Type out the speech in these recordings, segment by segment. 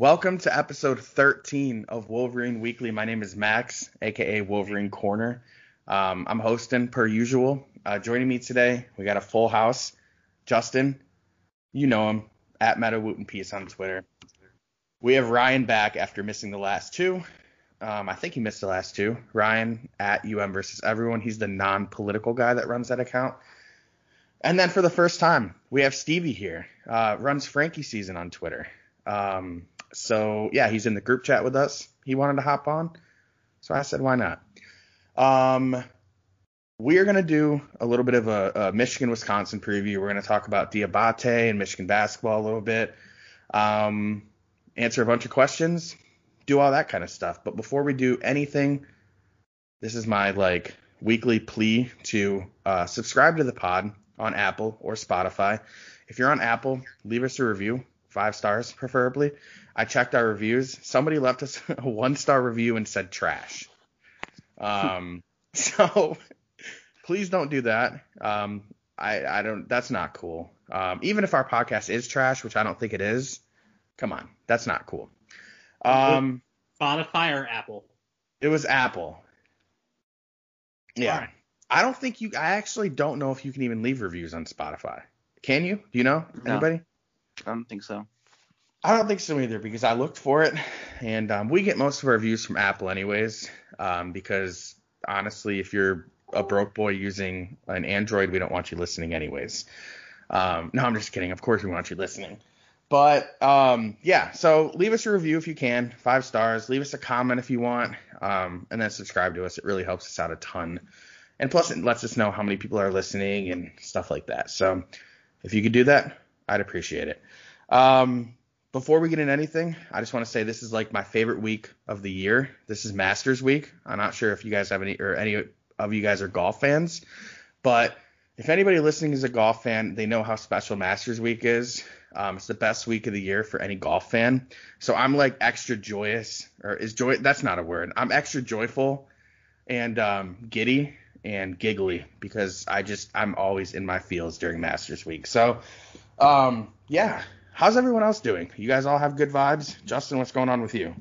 Welcome to episode 13 of Wolverine Weekly. My name is Max, aka Wolverine Corner. Um, I'm hosting per usual. Uh, joining me today, we got a full house. Justin, you know him, at Meta Wooten Peace on Twitter. We have Ryan back after missing the last two. Um, I think he missed the last two. Ryan at UM versus everyone. He's the non-political guy that runs that account. And then for the first time, we have Stevie here. Uh, runs Frankie season on Twitter. Um, so yeah, he's in the group chat with us. He wanted to hop on, so I said, why not? Um, we are going to do a little bit of a, a Michigan Wisconsin preview. We're going to talk about Diabate and Michigan basketball a little bit. Um, answer a bunch of questions, do all that kind of stuff. But before we do anything, this is my like weekly plea to uh, subscribe to the pod on Apple or Spotify. If you're on Apple, leave us a review, five stars preferably. I checked our reviews. Somebody left us a one star review and said trash. Um, so please don't do that. Um, I, I don't. That's not cool. Um, even if our podcast is trash, which I don't think it is, come on, that's not cool. Um, Spotify or Apple? It was Apple. Yeah. Right. I don't think you. I actually don't know if you can even leave reviews on Spotify. Can you? Do you know no, anybody? I don't think so. I don't think so either because I looked for it, and um, we get most of our views from Apple anyways. Um, because honestly, if you're a broke boy using an Android, we don't want you listening anyways. Um, no, I'm just kidding. Of course, we want you listening. But um, yeah, so leave us a review if you can, five stars. Leave us a comment if you want, um, and then subscribe to us. It really helps us out a ton. And plus, it lets us know how many people are listening and stuff like that. So if you could do that, I'd appreciate it. Um, before we get into anything, I just want to say this is like my favorite week of the year. This is Masters week. I'm not sure if you guys have any or any of you guys are golf fans, but if anybody listening is a golf fan, they know how special Masters week is. Um, it's the best week of the year for any golf fan. So I'm like extra joyous, or is joy? That's not a word. I'm extra joyful and um, giddy and giggly because I just I'm always in my feels during Masters week. So um, yeah, how's everyone else doing? You guys all have good vibes. Justin, what's going on with you?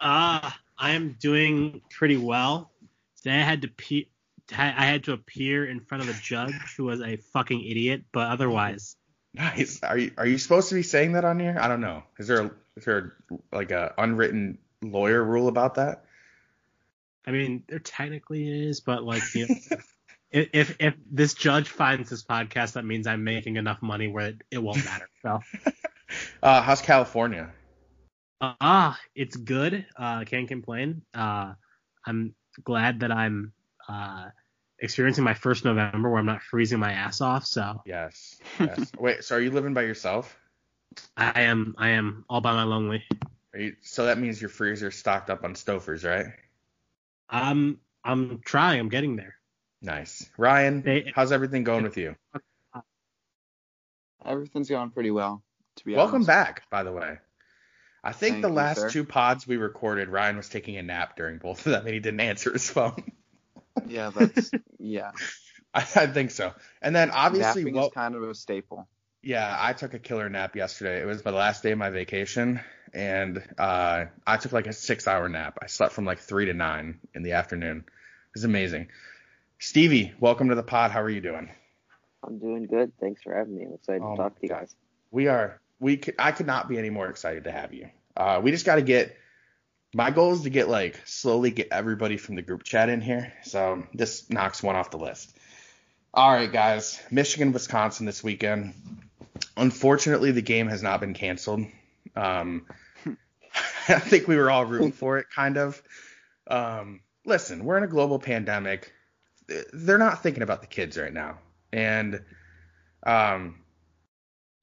Uh, I am doing pretty well. Today I had to pe- I had to appear in front of a judge who was a fucking idiot, but otherwise Nice. Are you are you supposed to be saying that on here? I don't know. Is there a, is there like a unwritten lawyer rule about that? I mean, there technically is, but like you know, if if this judge finds this podcast, that means I'm making enough money where it, it won't matter. So. uh, how's California? Ah, uh, it's good. Uh, can't complain. Uh, I'm glad that I'm uh experiencing my first November where I'm not freezing my ass off. So yes, yes. Wait, so are you living by yourself? I am. I am all by my lonely. You, so that means your freezer stocked up on Stouffer's, right? I'm. I'm trying. I'm getting there. Nice, Ryan. How's everything going with you? Everything's going pretty well. To be honest. welcome honest. back, by the way. I think Thank the last you, two pods we recorded, Ryan was taking a nap during both of them, and he didn't answer his phone. Yeah, that's yeah. I, I, think so. And then obviously, Napping is kind of a staple. Yeah, I took a killer nap yesterday. It was my last day of my vacation, and uh, I took like a six-hour nap. I slept from like three to nine in the afternoon. It was amazing. Stevie, welcome to the pod. How are you doing? I'm doing good. Thanks for having me. I'm excited oh to talk to you guys. We are. We could, I could not be any more excited to have you. Uh, we just got to get my goal is to get like slowly get everybody from the group chat in here. So this knocks one off the list. All right, guys. Michigan, Wisconsin this weekend. Unfortunately, the game has not been canceled. Um, I think we were all rooting for it, kind of. Um, listen, we're in a global pandemic. They're not thinking about the kids right now, and um,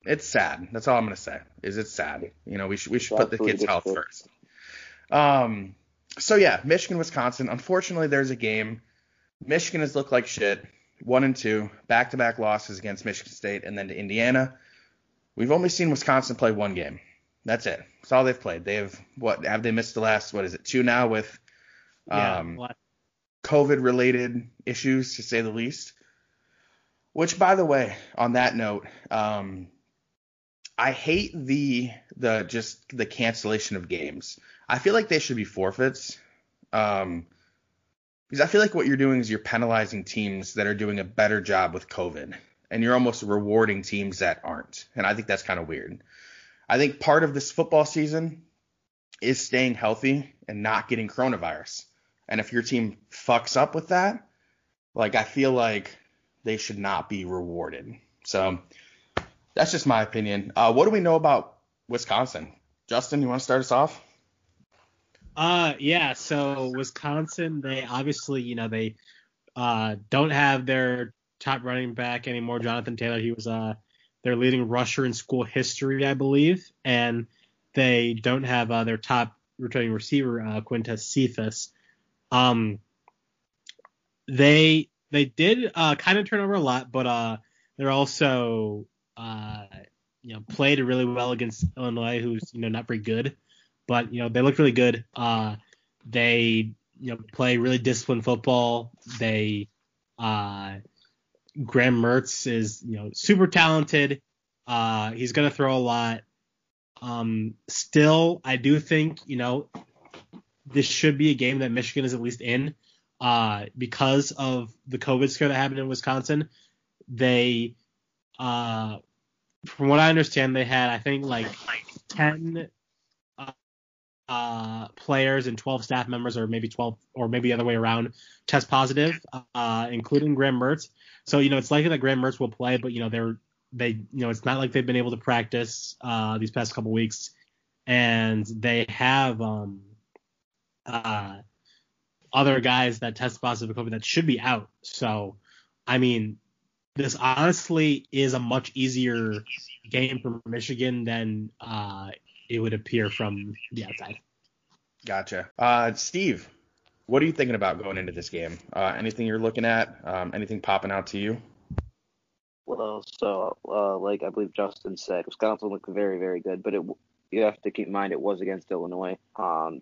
it's sad. That's all I'm gonna say. Is it's sad. You know, we should we should put the kids' health first. Um, so yeah, Michigan, Wisconsin. Unfortunately, there's a game. Michigan has looked like shit. One and two, back-to-back losses against Michigan State and then to Indiana. We've only seen Wisconsin play one game. That's it. That's all they've played. They've what have they missed the last what is it two now with um, yeah, COVID related issues to say the least. Which by the way, on that note, um, I hate the the just the cancellation of games. I feel like they should be forfeits. Um, because I feel like what you're doing is you're penalizing teams that are doing a better job with COVID, and you're almost rewarding teams that aren't. And I think that's kind of weird. I think part of this football season is staying healthy and not getting coronavirus. And if your team fucks up with that, like I feel like they should not be rewarded. So that's just my opinion. Uh, what do we know about Wisconsin? Justin, you want to start us off? Uh, yeah. So Wisconsin, they obviously, you know, they uh, don't have their top running back anymore, Jonathan Taylor. He was uh, their leading rusher in school history, I believe, and they don't have uh, their top returning receiver, uh, Quintez Cephus. Um, they they did uh, kind of turn over a lot, but uh, they're also uh, you know played really well against Illinois, who's you know not very good, but you know they looked really good. Uh, they you know play really disciplined football. They uh, Graham Mertz is you know super talented. Uh, he's gonna throw a lot. Um, still, I do think you know this should be a game that Michigan is at least in uh, because of the COVID scare that happened in Wisconsin. They, uh, from what I understand, they had I think like ten uh, players and 12 staff members, or maybe 12, or maybe the other way around, test positive, uh, including Graham Mertz. So you know it's likely that Graham Mertz will play, but you know they're they you know it's not like they've been able to practice uh, these past couple weeks, and they have um uh other guys that test positive for COVID that should be out. So I mean this honestly is a much easier game for Michigan than uh, it would appear from the outside. Gotcha. Uh, Steve, what are you thinking about going into this game? Uh, anything you're looking at? Um, anything popping out to you? Well, so uh, like I believe Justin said, Wisconsin looked very, very good, but it you have to keep in mind it was against Illinois. Um,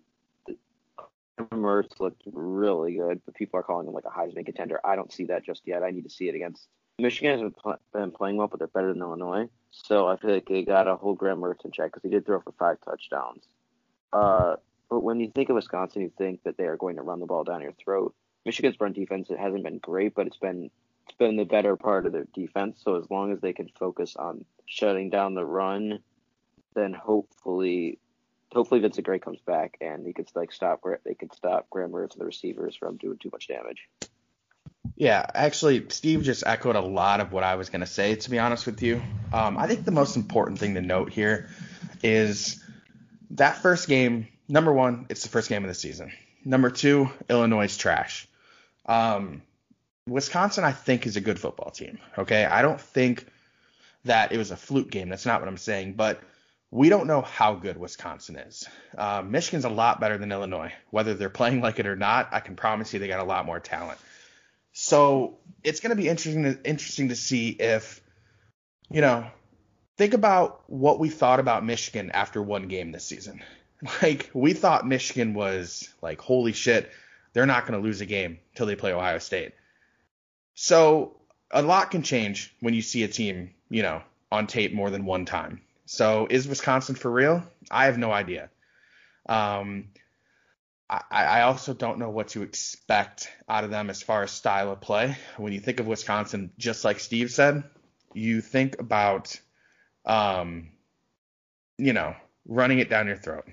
Mertz looked really good, but people are calling him like a Heisman contender. I don't see that just yet. I need to see it against Michigan. Has been, been playing well, but they're better than Illinois. So I feel like they got to hold Graham Mertz in check because he did throw for five touchdowns. Uh, but when you think of Wisconsin, you think that they are going to run the ball down your throat. Michigan's run defense it hasn't been great, but it's been it's been the better part of their defense. So as long as they can focus on shutting down the run, then hopefully, hopefully Vincent Gray comes back and he could like stop they could stop Graham Mertz and the receivers from doing too much damage. Yeah, actually, Steve just echoed a lot of what I was going to say, to be honest with you. Um, I think the most important thing to note here is that first game, number one, it's the first game of the season. Number two, Illinois is trash. Um, Wisconsin, I think, is a good football team. Okay. I don't think that it was a fluke game. That's not what I'm saying. But we don't know how good Wisconsin is. Uh, Michigan's a lot better than Illinois. Whether they're playing like it or not, I can promise you they got a lot more talent. So it's going to be interesting to, interesting to see if, you know, think about what we thought about Michigan after one game this season. Like we thought Michigan was like, holy shit, they're not going to lose a game till they play Ohio State. So a lot can change when you see a team, you know, on tape more than one time. So is Wisconsin for real? I have no idea. Um, I, I also don't know what to expect out of them as far as style of play. When you think of Wisconsin, just like Steve said, you think about, um, you know, running it down your throat.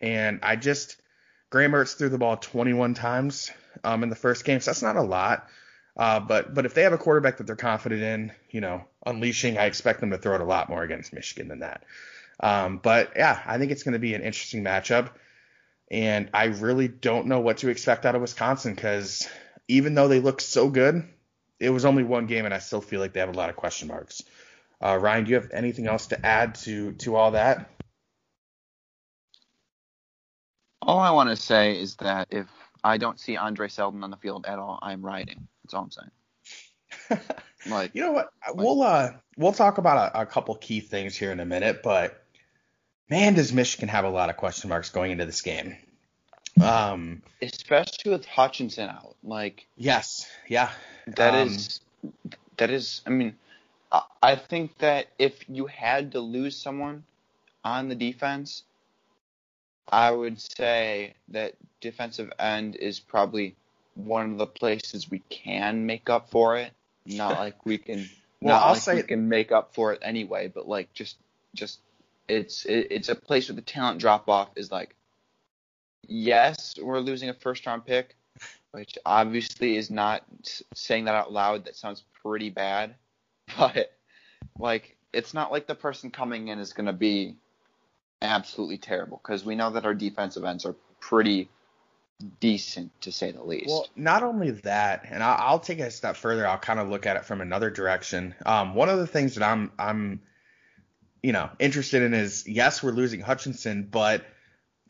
And I just, Graham Mertz threw the ball 21 times um, in the first game, so that's not a lot. Uh, but but if they have a quarterback that they're confident in, you know, unleashing, I expect them to throw it a lot more against Michigan than that. Um, but yeah, I think it's going to be an interesting matchup, and I really don't know what to expect out of Wisconsin because even though they look so good, it was only one game, and I still feel like they have a lot of question marks. Uh, Ryan, do you have anything else to add to to all that? All I want to say is that if I don't see Andre Seldon on the field at all, I'm riding. That's all I'm saying. like, you know what? Like, we'll uh we'll talk about a, a, couple key things here in a minute, but man, does Michigan have a lot of question marks going into this game. Um, especially with Hutchinson out. Like, yes, yeah, that um, is that is. I mean, I- I think that if you had to lose someone on the defense, I would say that defensive end is probably one of the places we can make up for it. Not like we can, Well, not I'll like say- we can make up for it anyway, but like just, just it's it, it's a place where the talent drop off is like, yes, we're losing a first round pick, which obviously is not saying that out loud. That sounds pretty bad, but like it's not like the person coming in is going to be absolutely terrible because we know that our defensive ends are pretty decent to say the least. Well, not only that, and I'll, I'll take it a step further. I'll kind of look at it from another direction. Um, one of the things that I'm I'm you know interested in is yes, we're losing Hutchinson, but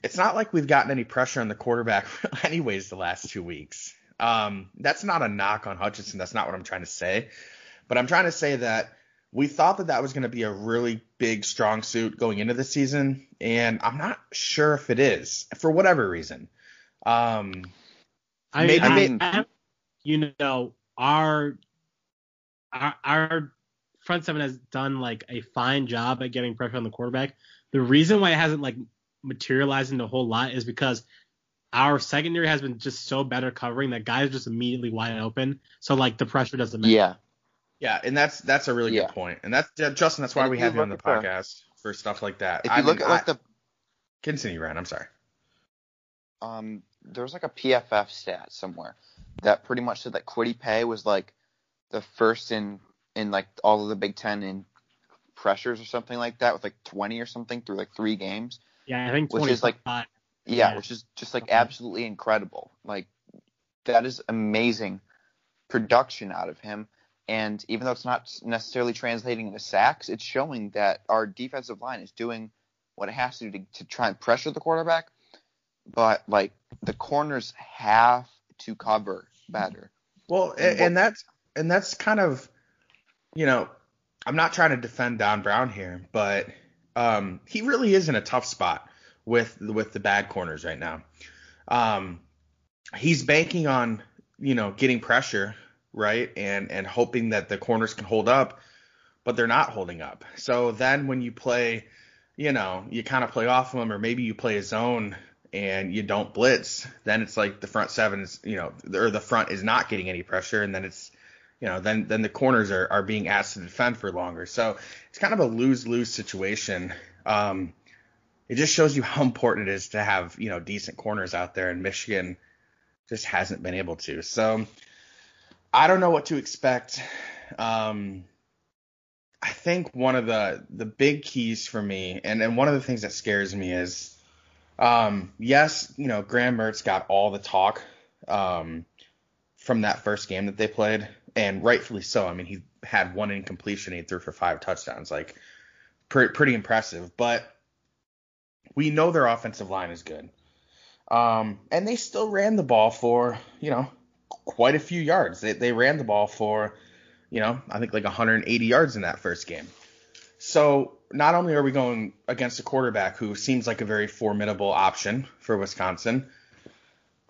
it's not like we've gotten any pressure on the quarterback anyways the last two weeks. Um, that's not a knock on Hutchinson. That's not what I'm trying to say. But I'm trying to say that we thought that that was going to be a really big strong suit going into the season, and I'm not sure if it is for whatever reason. Um, I Maybe mean, they- I- I- you know, our, our our front seven has done like a fine job at getting pressure on the quarterback. The reason why it hasn't like materialized into a whole lot is because our secondary has been just so better covering that guys just immediately wide open. So like the pressure doesn't matter. yeah, Yeah, and that's that's a really Yeah. good point. point, and that's yeah, Justin. That's why And we have you on the look at the- podcast for stuff like that. if I you look mean, at like I- the continue, Ryan. I'm sorry. um, there was like a PFF stat somewhere that pretty much said that Kwity Paye was like the first in in like all of the Big Ten in pressures or something like that with like 20 or something through like three games. Yeah, I think Which is, like, Yeah, Yeah. which is just like absolutely incredible. Like that is amazing production out of him. And even though it's not necessarily translating into sacks, it's showing that our defensive line is doing what it has to do to, to try and pressure the quarterback. But like the corners have to cover better. Well, And and, that's and that's kind of, you know, I'm not trying to defend Don Brown here, but um, he really is in a tough spot with with the bad corners right now. Um, he's banking on you know getting pressure right and and hoping that the corners can hold up, but they're not holding up. So then when you play, you know, you kind of play off of them, or maybe you play a zone and you don't blitz, then it's like the front seven is, you know, or the front is not getting any pressure, and then it's, you know, then then the corners are, are being asked to defend for longer. So it's kind of a lose lose situation. Um, it just shows you how important it is to have you know decent corners out there, and Michigan just hasn't been able to. So I don't know what to expect. Um, I think one of the the big keys for me, and and one of the things that scares me is um, yes, you know, Graham Mertz got all the talk um, from that first game that they played, and rightfully so. I mean, he had one incompletion, he threw for five touchdowns, like pretty pretty impressive. But we know their offensive line is good, um, and they still ran the ball for you know quite a few yards. They they ran the ball for you know I think like 180 yards in that first game. So not only are we going against a quarterback who seems like a very formidable option for Wisconsin,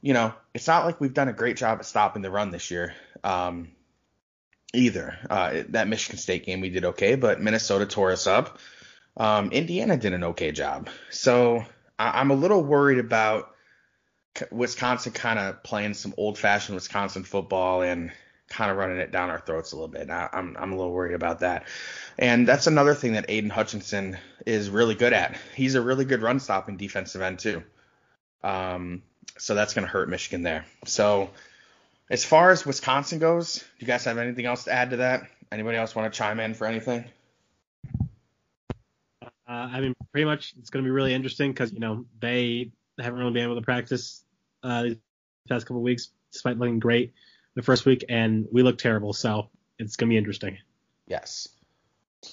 you know, it's not like we've done a great job at stopping the run this year um, either. Uh, that Michigan State game we did okay, but Minnesota tore us up. Um, Indiana did an okay job. So I- I'm a little worried about Wisconsin kind of playing some old-fashioned Wisconsin football and kind of running it down our throats a little bit. I, I'm I'm a little worried about that. And that's another thing that Aidan Hutchinson is really good at. He's a really good run stopping defensive end too. Um, so that's going to hurt Michigan there. So as far as Wisconsin goes, do you guys have anything else to add to that? Anybody else want to chime in for anything? Uh, I mean, pretty much it's going to be really interesting because you know they haven't really been able to practice uh, these past couple of weeks, despite looking great the first week, and we look terrible. So it's going to be interesting. Yes.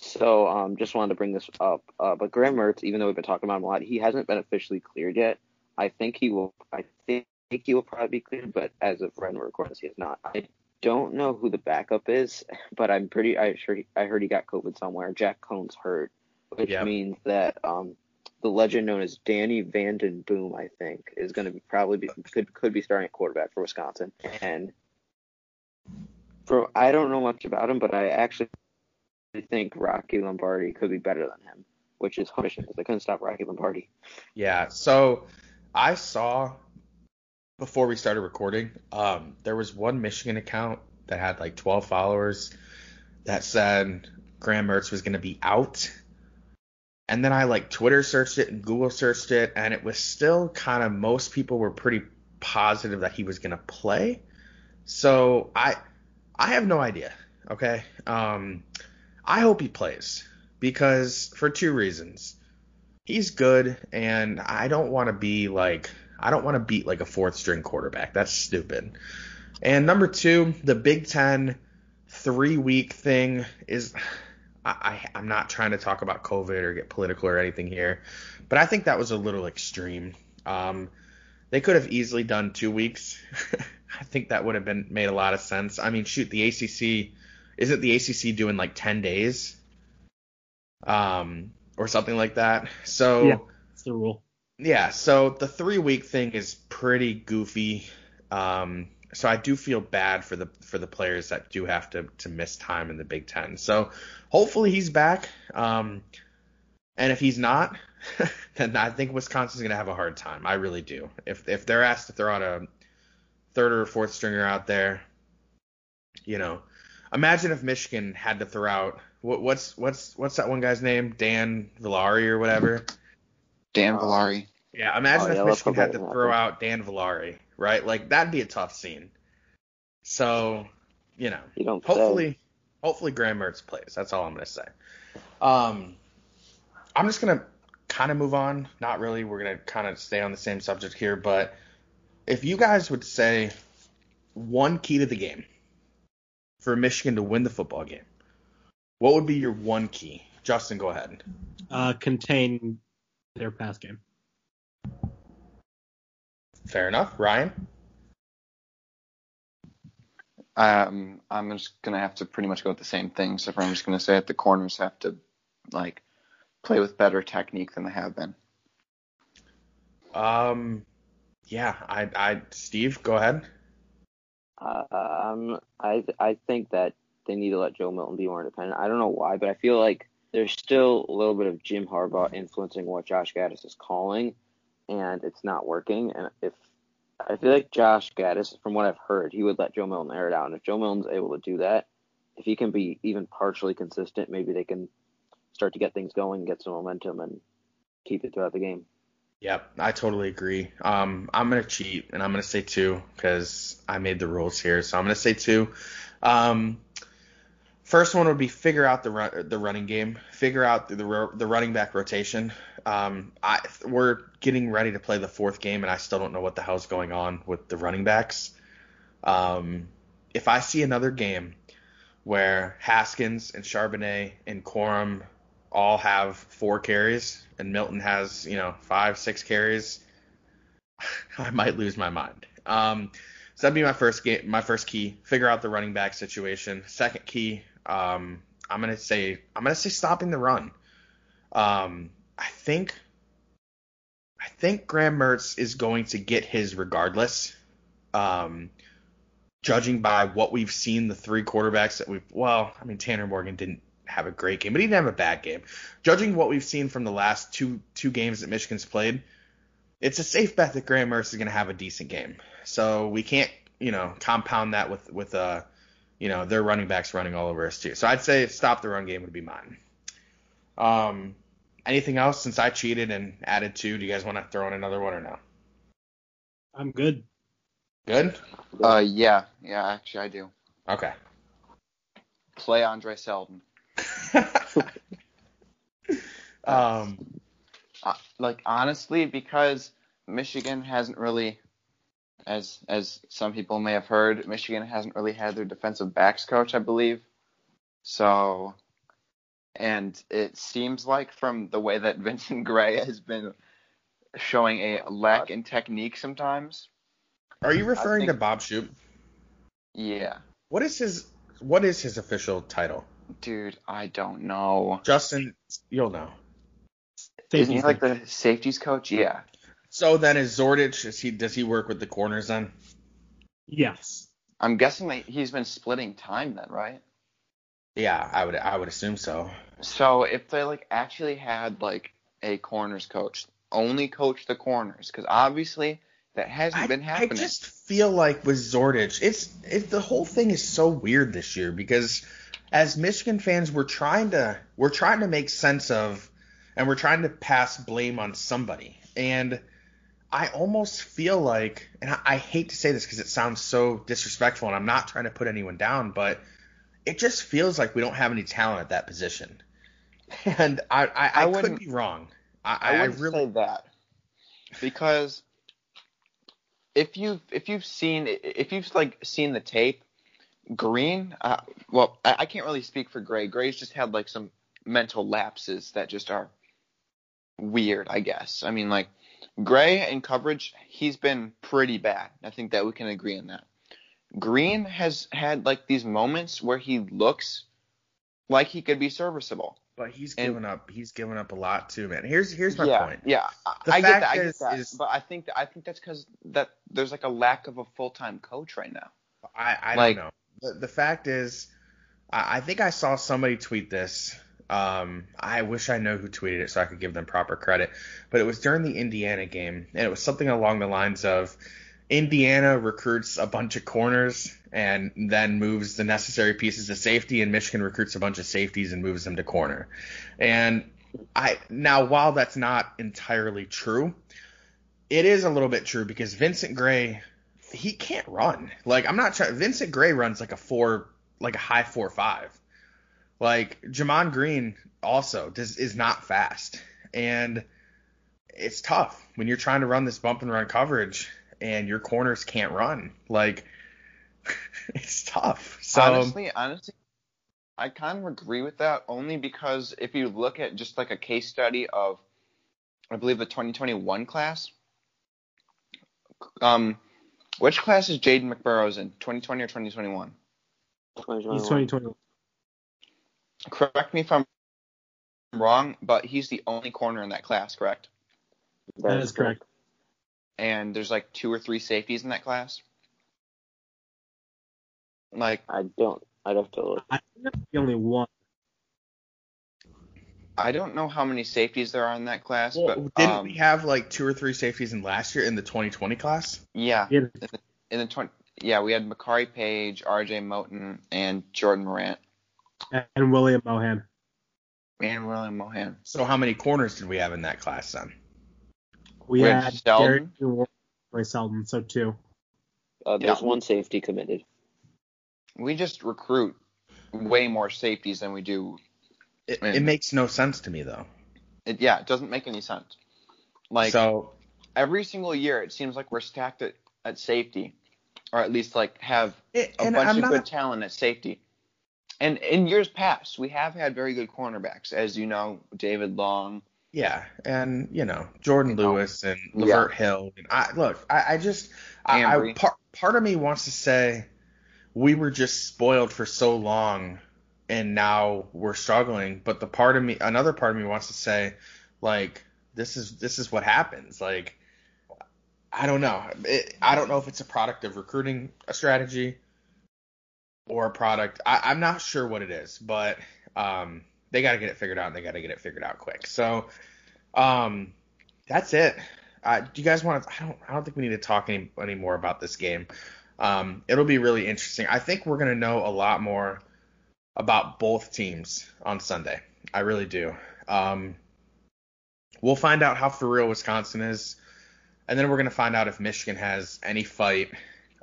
So, um, just wanted to bring this up. Uh, but Graham Mertz, even though we've been talking about him a lot, he hasn't been officially cleared yet. I think he will. I think he will probably be cleared, but as of when we're recording this, he is not. I don't know who the backup is, but I'm pretty. I sure. He, I heard he got COVID somewhere. Jack Coan's hurt, which Yep. means that um, the legend known as Danny Vanden Boom, I think, is going to be probably be, could could be starting at quarterback for Wisconsin. And for I don't know much about him, but I actually think Rocky Lombardi could be better than him, which is punishing because they couldn't stop Rocky Lombardi. Yeah. So I saw before we started recording, um, there was one Michigan account that had like 12 followers that said Graham Mertz was going to be out. And then I like Twitter searched it and Google searched it, and it was still kind of most people were pretty positive that he was going to play. So I I have no idea. Okay. Um, I hope he plays because for two reasons. He's good, and I don't want to be like I don't want to beat like a fourth string quarterback. That's stupid. And number two, the Big Ten three week thing is I, am not trying to talk about COVID or get political or anything here, but I think that was a little extreme. Um, they could have easily done two weeks. I think that would have been made a lot of sense. I mean, shoot, the ACC isn't the ACC doing like 10 days, um, or something like that. So Yeah. It's the rule. yeah, so the three week thing is pretty goofy. Um, so I do feel bad for the for the players that do have to to miss time in the Big Ten. So hopefully he's back. Um, and if he's not, then I think Wisconsin's gonna have a hard time. I really do. If if they're asked to throw out a third or fourth stringer out there, you know, imagine if Michigan had to throw out what, what's what's what's that one guy's name? Dan Villari or whatever. Dan Uh, Villari. Yeah, imagine Oh, if yeah, let's Michigan had to doesn't throw happen. out Dan Villari, right? Like that'd be a tough scene. So, you know, You don't say. hopefully, hopefully Graham Mertz plays. That's all I'm gonna say. Um, I'm just gonna kind of move on. Not really. We're gonna kind of stay on the same subject here, but if you guys would say one key to the game for Michigan to win the football game, what would be your one key? Justin, go ahead. Uh, contain their pass game. Fair enough. Ryan. Um, I'm just gonna have to pretty much go with the same thing. So I'm just gonna say that the corners have to like play with better technique than they have been. Um, yeah, I, I, Steve, go ahead. Um, I I think that they need to let Joe Milton be more independent. I don't know why, but I feel like there's still a little bit of Jim Harbaugh influencing what Josh Gattis is calling, and it's not working. And if I feel like Josh Gattis, from what I've heard, he would let Joe Milton air it out. And if Joe Milton's able to do that, if he can be even partially consistent, maybe they can start to get things going, get some momentum, and keep it throughout the game. Yep, I totally agree. Um, I'm gonna cheat and I'm gonna say two because I made the rules here, so I'm gonna say two. Um, first one would be figure out the run, the running game, figure out the the, the running back rotation. Um, I we're getting ready to play the fourth game and I still don't know what the hell's going on with the running backs. Um, if I see another game where Haskins and Charbonnet and Corum all have four carries and Milton has, you know, five, six carries, I might lose my mind. Um, so that'd be my first game, my first key. Figure out the running back situation. Second key, um, I'm gonna say I'm gonna say stopping the run. Um, I think I think Graham Mertz is going to get his regardless. Um, judging by what we've seen, the three quarterbacks that we've well, I mean Tanner Morgan didn't have a great game, but he didn't have a bad game. Judging what we've seen from the last two two games that Michigan's played, it's a safe bet that Graham Mertz is going to have a decent game. So we can't, you know, compound that with with uh, you know, their running backs running all over us too. So I'd say stop the run game would be mine. Um, anything else since I cheated and added two? Do you guys want to throw in another one or no? I'm good. Good. Uh, yeah, yeah, actually I do. Okay. Play Andre Seldon. um, Uh, like honestly, because Michigan hasn't really, as as some people may have heard, Michigan hasn't really had their defensive backs coach, I believe. So, and it seems like from the way that Vincent Gray has been showing a lack in technique sometimes. are you referring to Bob Shoop? Yeah, What is his What is his official title? Dude, I don't know. Justin, you'll know. Isn't he like the safeties coach? Yeah. So then is Zordich? Is he does he work with the corners then? Yes. I'm guessing that he's been splitting time then, right? Yeah, I would I would assume so. So if they like actually had like a corners coach, only coach the corners, because obviously that hasn't I, been happening. I just feel like with Zordich, it's it, the whole thing is so weird this year because as Michigan fans, we're trying to we're trying to make sense of, and we're trying to pass blame on somebody, and I almost feel like, and I, I hate to say this because it sounds so disrespectful, and I'm not trying to put anyone down, but it just feels like we don't have any talent at that position, and I I, I, I could wouldn't- be wrong. I, I I, really say that because if you if you've seen if you've like seen the tape, Green. Uh, well, I, I can't really speak for Gray. Gray's just had like some mental lapses that just are weird. I guess. I mean, like Gray in coverage, he's been pretty bad. I think that we can agree on that. Green has had like these moments where he looks like he could be serviceable. But he's And- given up. He's given up a lot too, man. Here's here's my yeah, point. Yeah, I- The I get fact that. I is- get that. is- but I think that, I think that's because that there's like a lack of a full time coach right now. I I Like- don't know. The, the fact is, I, I think I saw somebody tweet this. Um, I wish I know who tweeted it so I could give them proper credit. But it was during the Indiana game, and it was something along the lines of Indiana recruits a bunch of corners and then moves the necessary pieces of safety, and Michigan recruits a bunch of safeties and moves them to corner. And I now while that's not entirely true, it is a little bit true because Vincent Gray he can't run. Like I'm not trying. Vincent Gray runs like a four, like a high four five. Like Gemon Green also does is not fast, and it's tough when you're trying to run this bump and run coverage and your corners can't run. Like it's tough. So honestly, honestly, I kind of agree with that only because if you look at just like a case study of, I believe the 2021 class. Um, which class is Jaden McBurrows in? 2020 or 2021? He's 2021. 2021. Correct me if I'm wrong, but he's the only corner in that class, correct? That is correct. And there's like two or three safeties in that class. Like I don't. I'd have to look. I think that's the only one. I don't know how many safeties there are in that class, well, but didn't um, we have like two or three safeties in last year in the 2020 class? yeah, Yeah. in the 20, yeah, we had Makari Paige, R.J. Moten, and Jordan Morant, And William Mohan. and William Mohan. So how many corners did we have in that class then? We With had Sheldon? Gary Warren, Roy Selden, so two. Uh, there's Yeah. one safety committed. We just recruit way more safeties than we do. It, it makes no sense to me though. It, yeah, it doesn't make any sense. Like so every single year, it seems like we're stacked at, at safety, or at least like have it, a bunch I'm of not good talent at safety. And in years past, we have had very good cornerbacks, as you know, David Long. Yeah, and you know Jourdan. Lewis and Yeah. Lavert Hill. And I look, I, I just, I part part of me wants to say we were just spoiled for so long, and now we're struggling. But the part of me, another part of me wants to say, like this is this is what happens. Like I don't know. It, I don't know if it's a product of recruiting a strategy or a product. I, I'm not sure what it is, but um, they got to get it figured out, and they got to get it figured out quick. So, um, that's it. Uh, do you guys want to? I don't. I don't think we need to talk any any more about this game. Um, it'll be really interesting. I think we're gonna know a lot more about both teams on Sunday. I really do. Um, we'll find out how for real Wisconsin is, and then we're gonna find out if Michigan has any fight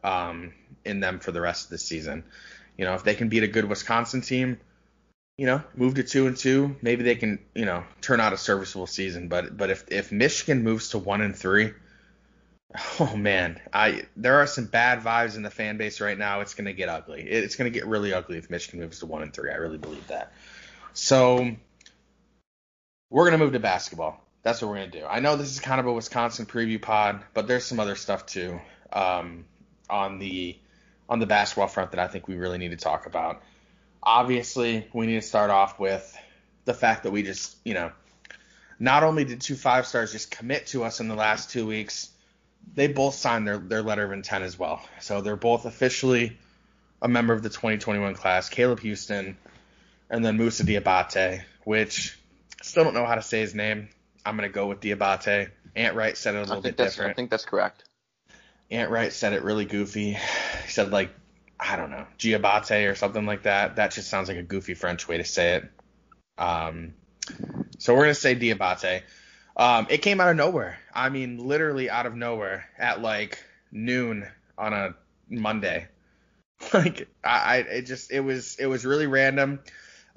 um, in them for the rest of the season. You know, if they can beat a good Wisconsin team, you know, move to two and two, maybe they can, you know, turn out a serviceable season. But but if if Michigan moves to one and three, oh man, I there are some bad vibes in the fan base right now. It's gonna get ugly. It's gonna get really ugly if Michigan moves to one and three. I really believe that. So we're gonna move to basketball. That's what we're gonna do. I know this is kind of a Wisconsin preview pod, but there's some other stuff too um, on the on the basketball front that I think we really need to talk about. Obviously, we need to start off with the fact that we just, you know, not only did two five stars just commit to us in the last two weeks, they both signed their, their letter of intent as well. So they're both officially a member of the 2021 class. Caleb Houston and then Moussa Diabate, which still don't know how to say his name. I'm gonna go with Diabate. Ant Wright said it a little bit different. I think that's correct. Ant Wright said it really goofy. He said like I don't know, Giabate or something like that. That just sounds like a goofy French way to say it. Um, so we're gonna say Diabate. Um, it came out of nowhere. I mean, literally out of nowhere at like noon on a Monday. like I, I, it just it was it was really random.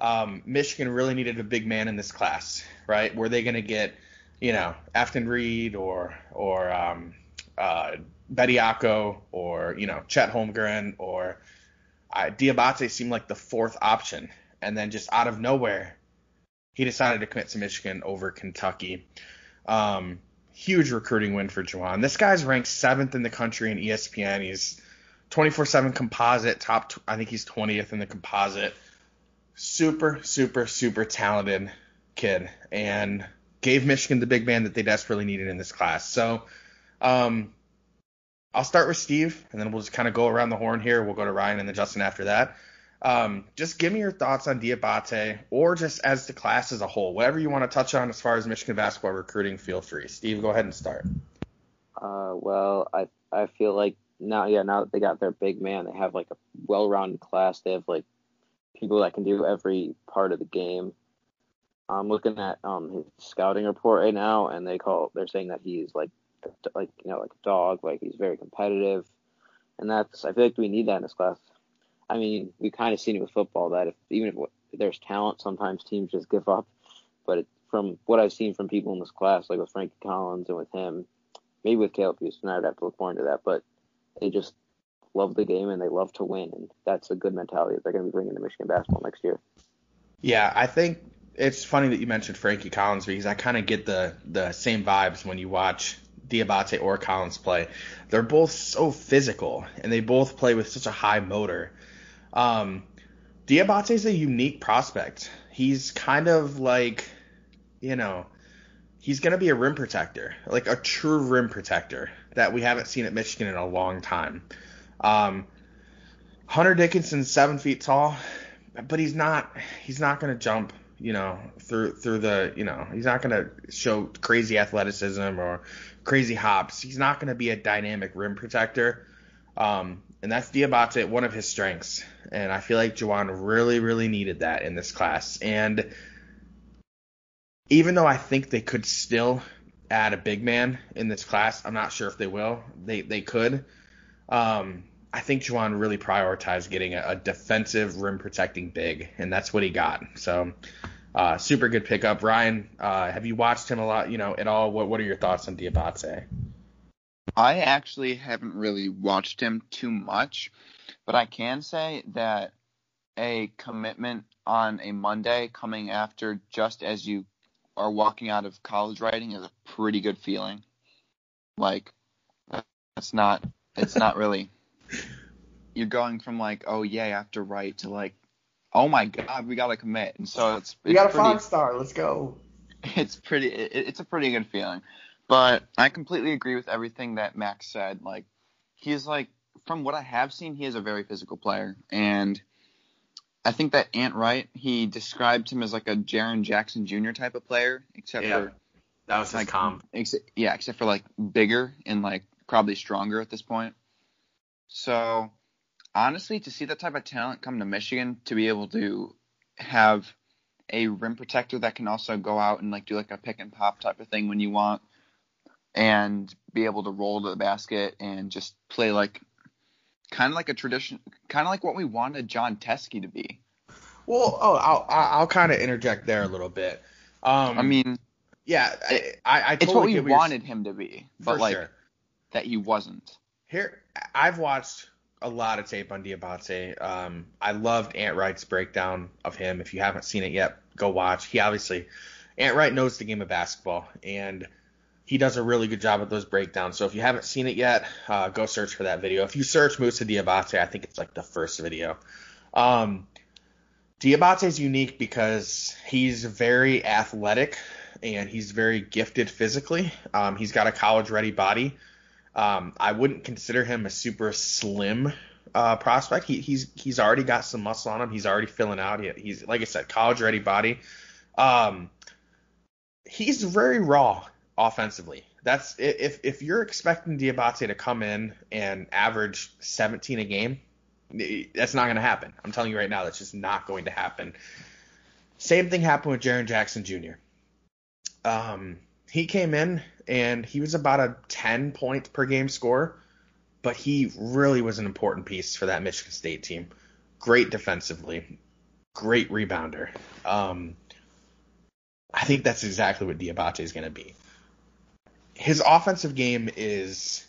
Um, Michigan really needed a big man in this class, right? Were they gonna get, you know, Efton Reid or or um, uh, Bediako or you know Chet Holmgren or uh, Diabate seemed like the fourth option, and then just out of nowhere, he decided to commit to Michigan over Kentucky. Um, huge recruiting win for Juwan. This guy's ranked seventh in the country in ESPN. He's 24/7 composite top. T- I think he's 20th in the composite. Super, super, super talented kid, and gave Michigan the big man that they desperately needed in this class. So, um, I'll start with Steve, and then we'll just kind of go around the horn here. We'll go to Ryan and then Justin after that. Um, just give me your thoughts on Diabate, or just as the class as a whole, whatever you want to touch on as far as Michigan basketball recruiting. Feel free, Steve. Go ahead and start. Uh, well, I I feel like now, yeah, now that they got their big man, they have like a well-rounded class. They have like people that can do every part of the game. I'm looking at um his scouting report right now, and they call they're saying that he's like like you know like a dog, like he's very competitive, and that's I feel like we need that in this class. I mean, we kind of seen it with football that if even if there's talent, sometimes teams just give up. But it, from what I've seen from people in this class, like with Frankie Collins and with him, maybe with Caleb Houston, I'd have to look more into that. But they just love the game and they love to win, and that's a good mentality that they're going to be bringing to Michigan basketball next year. Yeah, I think it's funny that you mentioned Frankie Collins because I kind of get the the same vibes when you watch Diabate or Collins play. They're both so physical and they both play with such a high motor. Um, Diabate is a unique prospect. He's kind of like, you know, he's going to be a rim protector, like a true rim protector that we haven't seen at Michigan in a long time. Um, Hunter Dickinson's seven feet tall, but he's not he's not going to jump you know through through the you know he's not going to show crazy athleticism or crazy hops. He's not going to be a dynamic rim protector. Um, and that's Diabate, one of his strengths. And I feel like Juwan really, really needed that in this class. And even though I think they could still add a big man in this class, I'm not sure if they will. They they could. Um, I think Juwan really prioritized getting a, a, defensive rim protecting big, and that's what he got. So uh, super good pickup. Ryan, uh, have you watched him a lot? You know, at all? What What are your thoughts on Diabate? I actually haven't really watched him too much, but I can say that a commitment on a Monday coming after just as you are walking out of college writing is a pretty good feeling. Like that's not it's not really you're going from like oh yay I have to write to like oh my god we gotta commit. And so it's, it's we got a pretty, five star let's go. it's pretty it, it's a pretty good feeling but I completely agree with everything that Max said. Like, he's like, from what I have seen, he is a very physical player. And I think that Ant Wright, he described him as like a Jaren Jackson Jr. type of player, except yeah, for. That was his like, comp. Ex- yeah, except for like bigger and like probably stronger at this point. So, honestly, to see that type of talent come to Michigan, to be able to have a rim protector that can also go out and like do like a pick and pop type of thing when you want and be able to roll to the basket and just play like kind of like a tradition, kind of like what we wanted Jon Teske to be. Well, oh, I'll I'll kind of interject there a little bit. Um, I mean, yeah, I I, I it's totally what we wanted him to be, but like sure. that he wasn't. Here, I've watched a lot of tape on Diabate. Um, I loved Ant Wright's breakdown of him. If you haven't seen it yet, go watch. He obviously, Ant Wright knows the game of basketball, and he does a really good job at those breakdowns. So if you haven't seen it yet, uh, go search for that video. If you search Moussa Diabate, I think it's like the first video. Um, Diabate is unique because he's very athletic and he's very gifted physically. Um, he's got a college ready body. Um, I wouldn't consider him a super slim uh, prospect. He, he's he's already got some muscle on him. He's already filling out. He, he's like I said, college ready body. Um, he's very raw offensively. That's if if you're expecting Diabate to come in and average 17 a game, that's not going to happen. I'm telling you right now, that's just not going to happen. Same thing happened with Jaren Jackson Jr. Um, he came in and he was about a 10 point per game score, but he really was an important piece for that Michigan State team. Great defensively, great rebounder. Um, I think that's exactly what Diabate is going to be. His offensive game is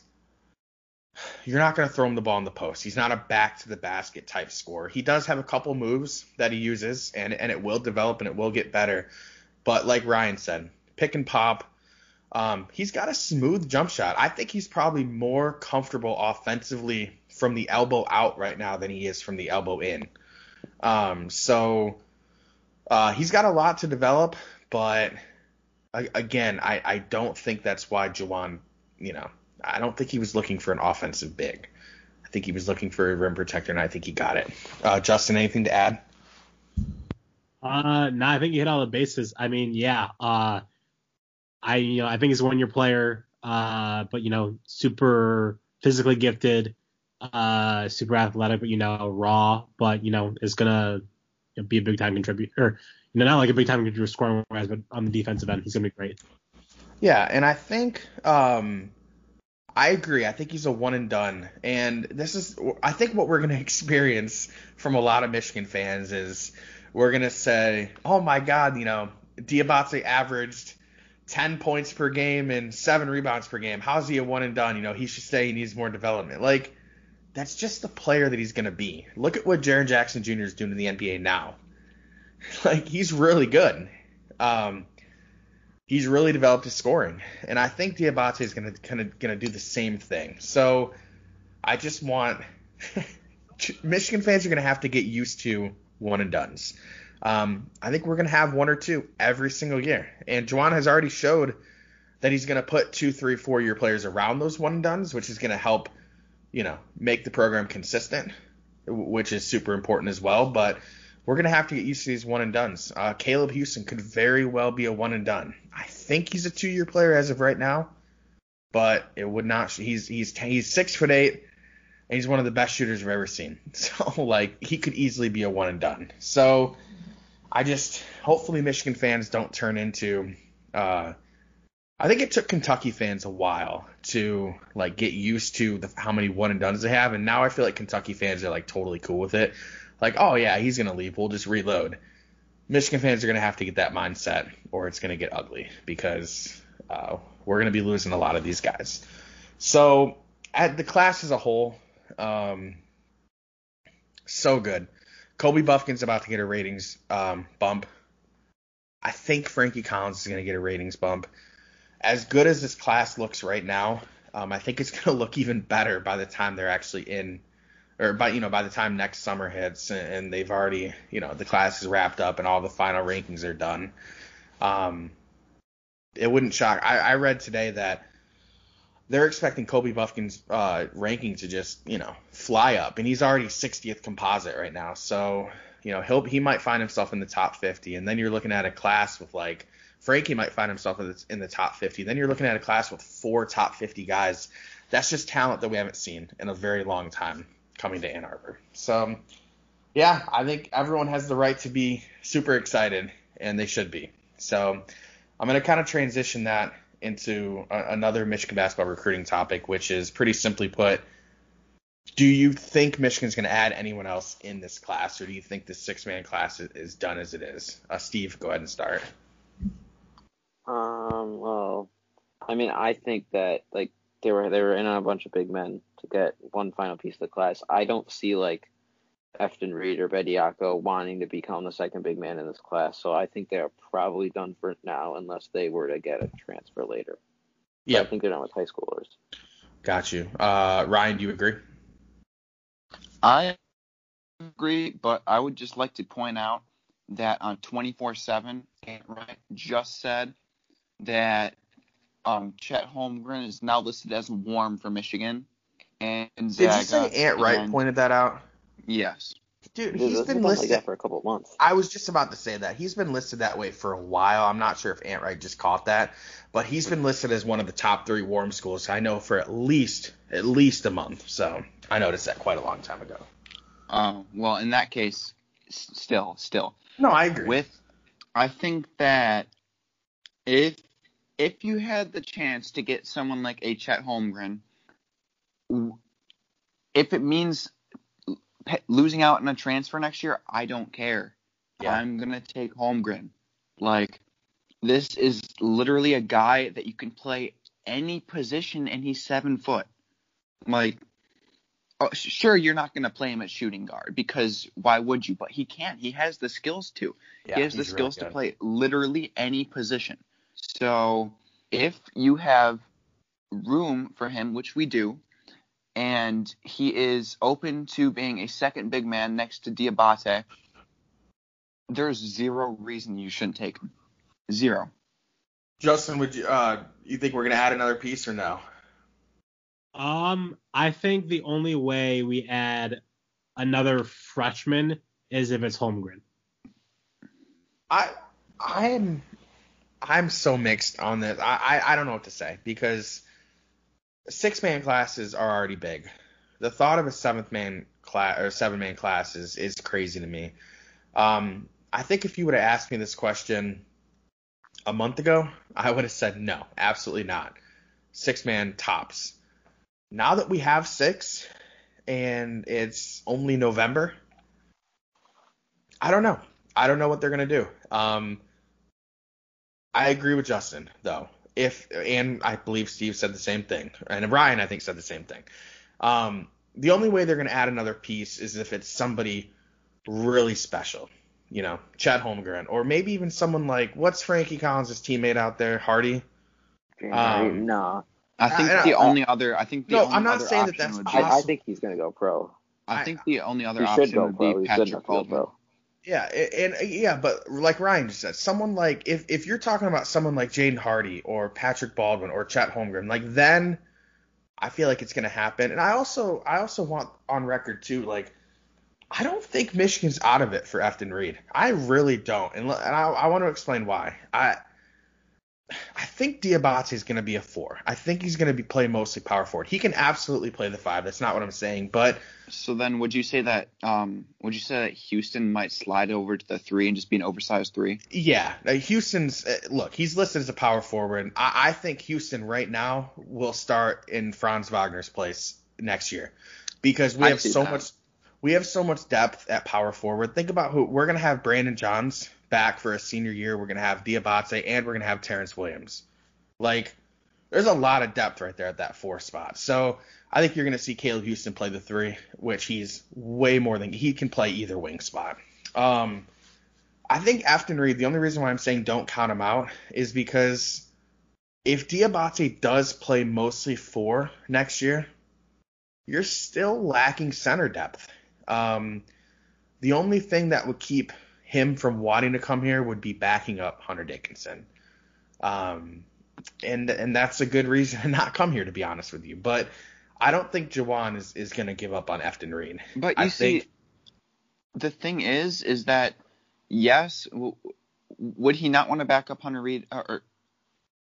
you're not going to throw him the ball in the post. He's not a back to the basket type scorer. He does have a couple moves that he uses, and and it will develop and it will get better. But like Ryan said, pick and pop. Um, he's got a smooth jump shot. I think he's probably more comfortable offensively from the elbow out right now than he is from the elbow in. Um, so uh, he's got a lot to develop, but again, I, I don't think that's why Juwan, you know, I don't think he was looking for an offensive big. I think he was looking for a rim protector, and I think he got it. Uh, Justin, anything to add? Uh, no, I think you hit all the bases. I mean, yeah, uh, I you know I think he's a one year player, uh, but you know super physically gifted, uh, super athletic, but you know raw, but you know is gonna you know, be a big time contributor. or You know, not like a big time contributor scoring wise, but on the defensive end, he's gonna be great. Yeah, and I think um, I agree. I think he's a one and done. And this is, I think what we're to experience from a lot of Michigan fans is we're to say, oh my God, you know, Diabate averaged 10 points per game and seven rebounds per game. How's he a one and done? You know, he should say he needs more development. Like, that's just the player that he's going to be. Look at what Jaren Jackson Jr. is doing in the NBA now. Like, he's really good. Um, he's really developed his scoring, and I think Diabate is going to kind of going to do the same thing. So, I just want Michigan fans are going to have to get used to one and duns. Um, I think we're going to have one or two every single year. And Juwan has already showed that he's going to put two, three, four year players around those one and duns, which is going to help, you know, make the program consistent, which is super important as well. But we're going to have to get used to these one and duns. Uh, Caleb Houston could very well be a one and done. I think he's a two year player as of right now, but it would not. He's he's he's six foot eight. And he's one of the best shooters I've ever seen. So like he could easily be a one and done. So I just hopefully Michigan fans don't turn into. Uh, I think it took Kentucky fans a while to like get used to the, how many one and duns they have, and now I feel like Kentucky fans are like totally cool with it. Like, oh yeah, he's gonna leave. We'll just reload. Michigan fans are gonna have to get that mindset, or it's gonna get ugly because uh, we're gonna be losing a lot of these guys. So, at the class as a whole, um, so good. Kobe Bufkin's about to get a ratings um, bump. I think Frankie Collins is to get a ratings bump. As good as this class looks right now, um, I think it's going to look even better by the time they're actually in, or by you know by the time next summer hits and, and they've already you know the class is wrapped up and all the final rankings are done. Um, it wouldn't shock. I, I read today that they're expecting Kobe Bufkin's uh, ranking to just you know fly up, and he's already 60th composite right now. So you know he'll he might find himself in the top 50, and then you're looking at a class with like Frankie might find himself in the, in the top 50. Then you're looking at a class with four top 50 guys. That's just talent that we haven't seen in a very long time coming to Ann Arbor. So yeah, I think everyone has the right to be super excited, and they should be. So I'm gonna kind of transition that into a, another Michigan basketball recruiting topic, which is pretty simply put, do you think Michigan's going to add anyone else in this class, or do you think the six man class is, is, done as it is? Uh, Steve, go ahead and start. Um, well, I mean, I think that like they were they were in on a bunch of big men to get one final piece of the class. I don't see like Efton Reid or Bediako wanting to become the second big man in this class. So I think they're probably done for now unless they were to get a transfer later. Yeah, I think they're done with high schoolers. Got you. Uh, Ryan, do you agree? I agree, but I would just like to point out that on 24/7, right, just said that um, Chet Holmgren is now listed as warm for Michigan. and Did you say Ant Wright and- pointed that out? Yes. Dude, Dude, he's it's been been like listed. that for a couple of months. I was just about to say that. He's been listed that way for a while. I'm not sure if Ant Wright just caught that, but he's been listed as one of the top three warm schools. I know for at least at least a month. So I noticed that quite a long time ago. Oh well, in that case, s- still, still, No, I agree. with, I think that if if you had the chance to get someone like a Chet Holmgren, if it means losing out on a transfer next year, I don't care. Yeah. I'm gonna take Holmgren. Like this is literally a guy that you can play any position, and he's seven foot. Like, oh, sure, you're not gonna play him at shooting guard because why would you? But he can. He has the skills to. yeah, he has the he's really skills to play literally any position. So if you have room for him, which we do, and he is open to being a second big man next to Diabate, there's zero reason you shouldn't take him. Zero. Justin, would you uh you think we're gonna add another piece or no? Um, I think the only way we add another freshman is if it's Holmgren. I I'm I'm so mixed on this. I I, I don't know what to say because six man classes are already big. The thought of a seventh man class or seven man class is is crazy to me. Um, I think if you would have asked me this question a month ago, I would have said no, absolutely not. Six man tops. Now that we have six and it's only November, I don't know. I don't know what they're gonna do. Um, I agree with Justin though. If and I believe Steve said the same thing, and Ryan I think said the same thing. Um, the only way they're gonna add another piece is if it's somebody really special, you know, Chad Holmgren, or maybe even someone like what's Frankie Collins' teammate out there, Hardy. Um, nah, I think I- the I- only other I think the No, only I'm not saying that that's would be, I, I think he's gonna go pro. I think the only other option should go would pro. be Patrick enough to Baldwin. Yeah, and, and yeah, but like Ryan just said, someone like if if you're talking about someone like Jaden Hardy or Patrick Baldwin or Chet Holmgren, like then I feel like it's gonna happen. And I also I also want on record too, like I don't think Michigan's out of it for Efton Reid. I really don't, and, and I, I want to explain why. I I think Diabate is going to be a four. I think he's going to be play mostly power forward. He can absolutely play the five. That's not what I'm saying, but So then, would you say that um, would you say that Houston might slide over to the three and just be an oversized three? Yeah, Houston's uh, look. He's listed as a power forward. I, I think Houston right now will start in Franz Wagner's place next year because we I have so that. much. We have so much depth at power forward. Think about who we're gonna have. Brandon Johns back for a senior year. We're gonna have Diabate and we're gonna have Terrance Williams. Like, there's a lot of depth right there at that four spot. So I think you're gonna see Caleb Houston play the three, which he's way more than he can play either wing spot. Um, I think Efton Reid, the only reason why I'm saying don't count him out is because if Diabate does play mostly four next year, you're still lacking center depth. Um, the only thing that would keep him from wanting to come here would be backing up Hunter Dickinson. Um, and and that's a good reason to not come here, to be honest with you. But I don't think Juwan is, is going to give up on Efton Reid. But you I see, think- the thing is, is that yes, w- would he not want to back up Hunter Reed or, or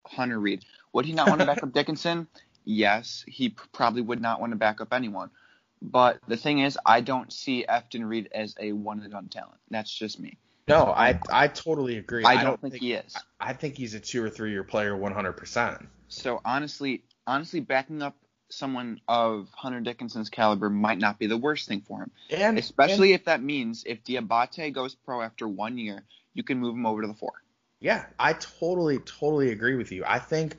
Hunter Reed? Would he not want to back up Dickinson? Yes, he p- probably would not want to back up anyone. But the thing is, I don't see Efton Reid as a one and done talent. That's just me. No, I I totally agree. I don't think he is. I think he's a two or three year player 100%. So honestly, honestly, backing up someone of Hunter Dickinson's caliber might not be the worst thing for him. And Especially if that means if Diabate goes pro after one year, you can move him over to the four. Yeah, I totally, totally agree with you. I think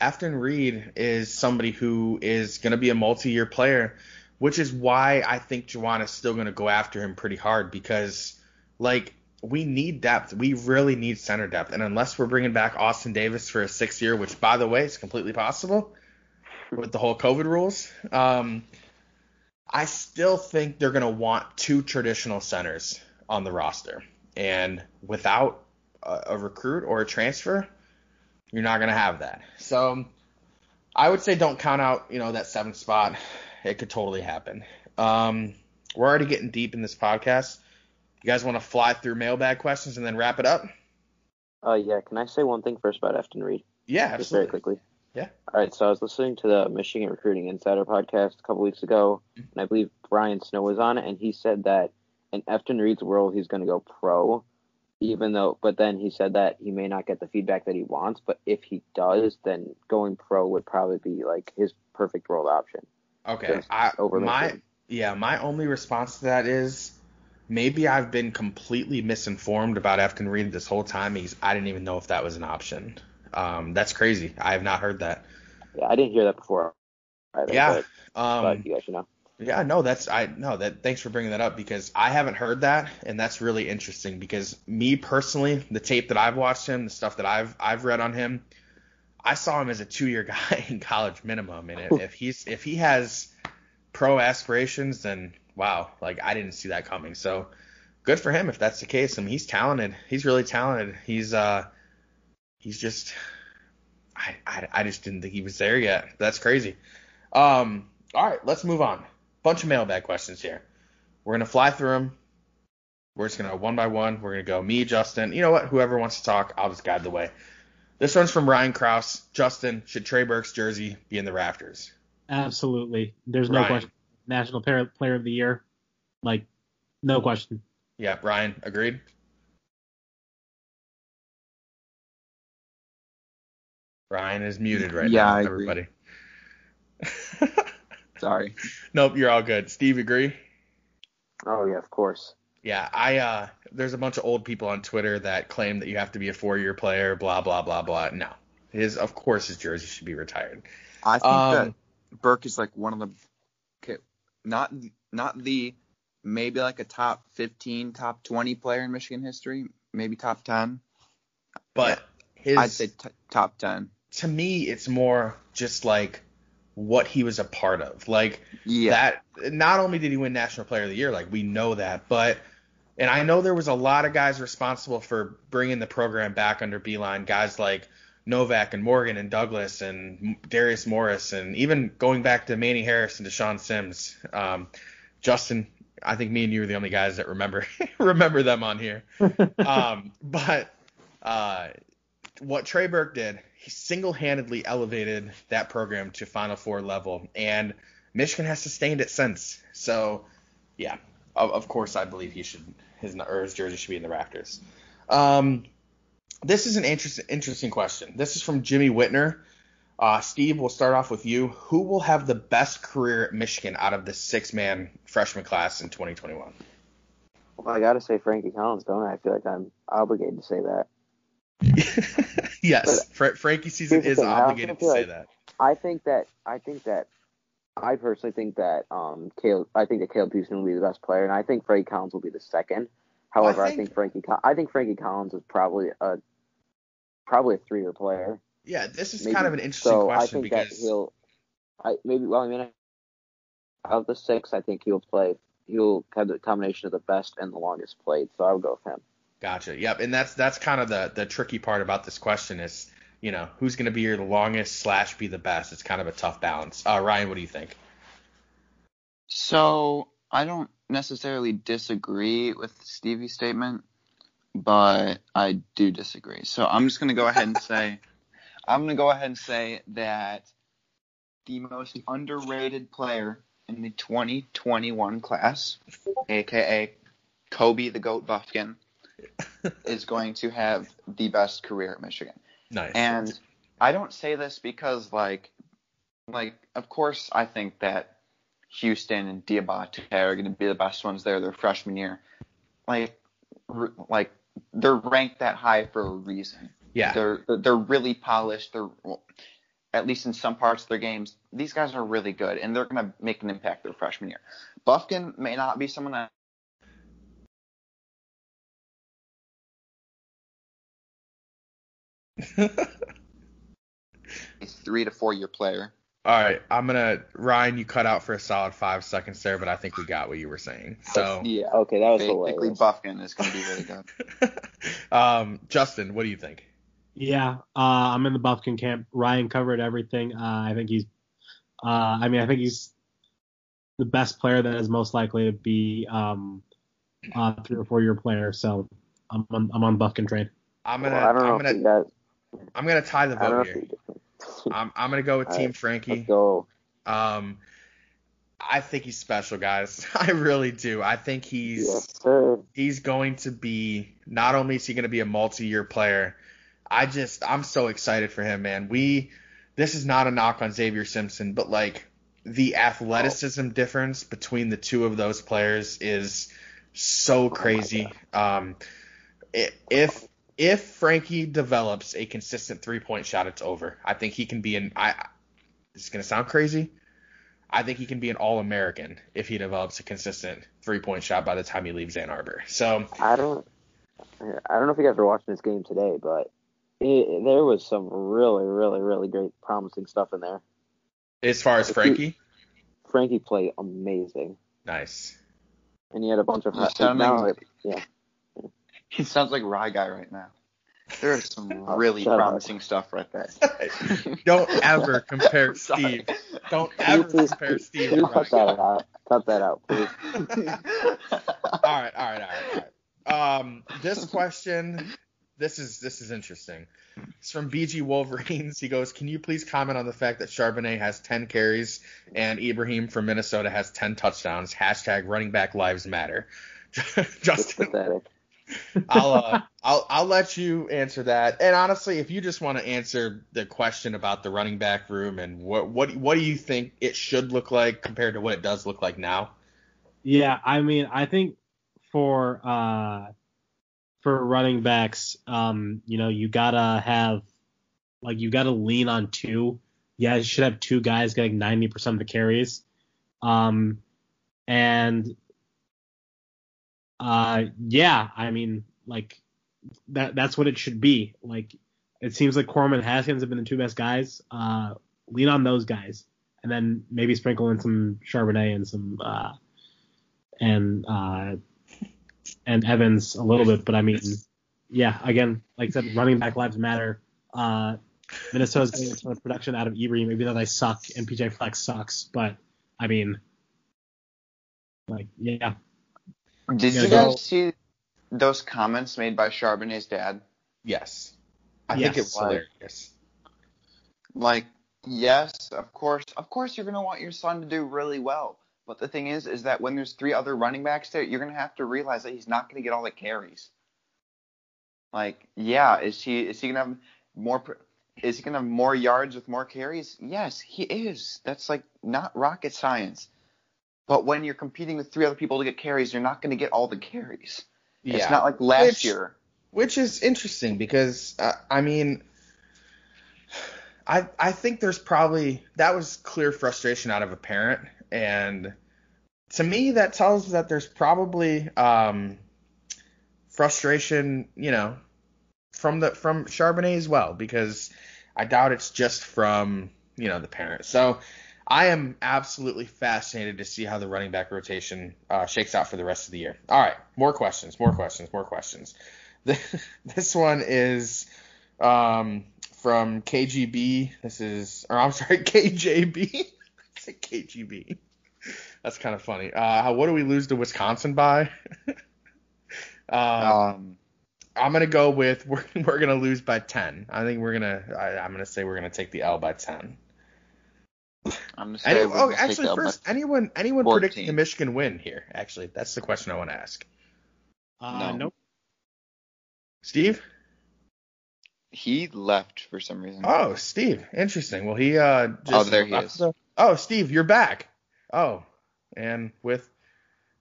Efton Reid is somebody who is going to be a multi-year player, which is why I think Juwan is still going to go after him pretty hard because, like, we need depth. We really need center depth. And unless we're bringing back Austin Davis for a sixth year, which, by the way, is completely possible with the whole COVID rules, um, I still think they're going to want two traditional centers on the roster. And without a, a recruit or a transfer, you're not going to have that. So I would say don't count out, you know, that seventh spot. It could totally happen. Um, we're already getting deep in this podcast. You guys want to fly through mailbag questions and then wrap it up? Uh, yeah. Can I say one thing first about Efton Reid? Yeah, Just very quickly. Yeah. All right. So I was listening to the Michigan Recruiting Insider podcast a couple weeks ago, Mm-hmm. and I believe Brian Snow was on it, and he said that in Efton Reid's world, he's going to go pro, even though, but then he said that he may not get the feedback that he wants, but if he does, then going pro would probably be like his perfect world option. Okay. I, my yeah, my only response to that is maybe I've been completely misinformed about Efton Reid this whole time. He's I didn't even know if that was an option. Um, that's crazy. I have not heard that. Yeah, I didn't hear that before. Either, Yeah. But, Um, but you guys should know. Yeah, no, that's I no that thanks for bringing that up because I haven't heard that and that's really interesting because me personally, the tape that I've watched him, the stuff that I've I've read on him, I saw him as a two-year guy in college minimum and if, if he's if he has pro aspirations then wow, like I didn't see that coming. So good for him if that's the case. I mean, he's talented. He's really talented. He's uh he's just I I, I just didn't think he was there yet. That's crazy. Um all right, let's move on bunch of mailbag questions here. We're gonna fly through them. We're just gonna one by one. We're gonna go me, Justin. You know what? Whoever wants to talk, I'll just guide the way. This one's from Ryan Kraus. Justin, should Trey Burke's jersey be in the rafters? Absolutely. There's no Ryan. question. National player, player of the year. Like, no question. Yeah, Ryan, agreed. Ryan is muted right Yeah, now, I agree. everybody. Sorry. nope, you're all good. Steve, agree? Oh yeah, of course. Yeah, I uh there's a bunch of old people on Twitter that claim that you have to be a four year player, blah blah blah blah. No. His of course his jersey should be retired. I think Um, that Burke is like one of the, okay, not not the, maybe like a top 15, top 20 player in Michigan history, maybe top 10. But his I'd say t- top 10. to me it's more just like what he was a part of. Like Yeah. that not only did he win national player of the year like we know that but and i know there was a lot of guys responsible for bringing the program back under Beilein. Guys like novak and morgan and douglas and darius morris and even going back to manny harris and DeShawn sims. Um, justin i think me and you are the only guys that remember remember them on here. Um, but uh, what Trey Burke did, he single-handedly elevated that program to Final Four level, and Michigan has sustained it since. So, yeah, of, of course, I believe he should his or his jersey should be in the rafters. Um, this is an interesting interesting question. This is from Jimmy Whitner. Uh, Steve, we'll start off with you. Who will have the best career at Michigan out of the six-man freshman class in 2021? Well, I gotta say Frankie Collins, don't I? I feel like I'm obligated to say that. yes, Fra- Frankie season is thing, obligated to feel say like- that. I think that I think that I personally think that um Caleb I think that Caleb Houston will be the best player, and I think Frankie Collins will be the second. However, I think- think, Frankie I think Frankie Collins is probably a probably a three year player. Yeah, this is Maybe. kind of an interesting so I question think because that he'll I maybe well I mean out of the six I think he'll play he'll have the combination of the best and the longest played, so I would go with him. Gotcha. Yep. And that's that's kind of the the tricky part about this question is, you know, who's going to be your longest slash be the best. It's kind of a tough balance. Uh, Ryan, what do you think? So I don't necessarily disagree with Stevie's statement, but I do disagree. So I'm just gonna go ahead and say I'm gonna go ahead and say that the most underrated player in the 2021 class, aka Kobe the Goat Bufkin, is going to have the best career at Michigan. Nice. And I don't say this because like like of course I think that Houston and Diabate are going to be the best ones there their freshman year. Like r- like they're ranked that high for a reason. yeah. They're they're really polished. They're well, at least in some parts of their games, these guys are really good, and they're going to make an impact their freshman year. Bufkin may not be someone that a three to four year player. All right. I'm gonna Ryan. You cut out for a solid five seconds there, but I think we got what you were saying. So, Yeah, Okay, that was basically hilarious. Bufkin is going to be really good. um, Justin, what do you think? Yeah, uh, I'm in the Bufkin camp. Ryan covered everything. Uh, I think he's, uh, I mean, I think he's the best player that is most likely to be um, a three or four year player. So I'm on, I'm on Bufkin trade. I'm gonna Well, I don't know I'm if gonna you guys. I'm gonna tie the I don't know vote here. I'm I'm gonna go with Team right, Frankie. Go. Um, I think he's special, guys. I really do. I think he's Yes, he's going to be not only is he going to be a multi-year player. I just I'm so excited for him, man. We this is not a knock on Xavier Simpson, but like the athleticism difference between the two of those players is so crazy. Um, i- if if Frankie develops a consistent three point shot, it's over. I think he can be an I. It's gonna sound crazy. I think he can be an All American if he develops a consistent three point shot by the time he leaves Ann Arbor. So I don't. I don't know if you guys are watching this game today, but it, there was some really, really, really great, promising stuff in there. as far as If you- Frankie, Frankie played amazing, nice. and he had a bunch of. You sound now, yeah, He sounds like Rye Guy right now. There is some Oh, really shut up. promising stuff right there. Don't ever compare Steve. Don't ever please, compare Steve. can cut that out? Cut that out, please. all right, all right, all right, all right. Um, this question, this is this is interesting. It's from BG Wolverines. He goes, "Can you please comment on the fact that Charbonnet has 10 carries and Ibrahim from Minnesota has 10 touchdowns? Hashtag running back lives matter." It's Justin, pathetic. I'll uh, I'll I'll let you answer that. And honestly, if you just want to answer the question about the running back room and what what what do you think it should look like compared to what it does look like now? Yeah, I mean, I think for uh for running backs, um, you know, you gotta have like you gotta lean on two. Yeah, you should have two guys getting ninety percent of the carries. Um, and uh, yeah, I mean, like that that's what it should be. Like it seems like Corum and Haskins have been the two best guys. Uh, lean on those guys, and then maybe sprinkle in some Charbonnet and some uh and uh, and Evans a little bit, but I mean, yeah, again, like I said, running back lives matter. Uh, Minnesota's getting a ton of production out of Ibrahim, even though they suck and PJ Fleck sucks. But I mean, like, yeah, Did Yeah, you go- guys see those comments made by Charbonnet's dad? Yes. I think it was Yes. hilarious. Like, yes, of course, of course, you're gonna want your son to do really well. But the thing is, is that when there's three other running backs there, you're gonna have to realize that he's not gonna get all the carries. Like, yeah, is he is he gonna have more? pr- Is he gonna have more yards with more carries? Yes, he is. That's like not rocket science. But when you're competing with three other people to get carries, you're not gonna get all the carries. Yeah. It's not like last Which- year. which is interesting because uh, I mean, I I think there's probably that was clear frustration out of a parent, and to me that tells that there's probably um, frustration, you know, from the from Charbonnet as well because I doubt it's just from you know the parent. So I am absolutely fascinated to see how the running back rotation uh, shakes out for the rest of the year. All right, more questions, more questions, more questions. this one is um, from KGB. This is, or I'm sorry, KJB. I said KGB. That's kind of funny. Uh, what do we lose to Wisconsin by? um, Um, I'm gonna go with we're, we're gonna lose by 10. I think we're gonna. I, I'm gonna say we're gonna take the L by 10. I'm gonna Any, oh, actually, the L by first, anyone anyone 14. predicting a Michigan win here? Actually, that's the question I want to ask. uh, No. nope. Steve? He left for some reason. Oh, Steve. Interesting. Well, he uh. Just Oh, there he is. the- oh, Steve, you're back. Oh, and with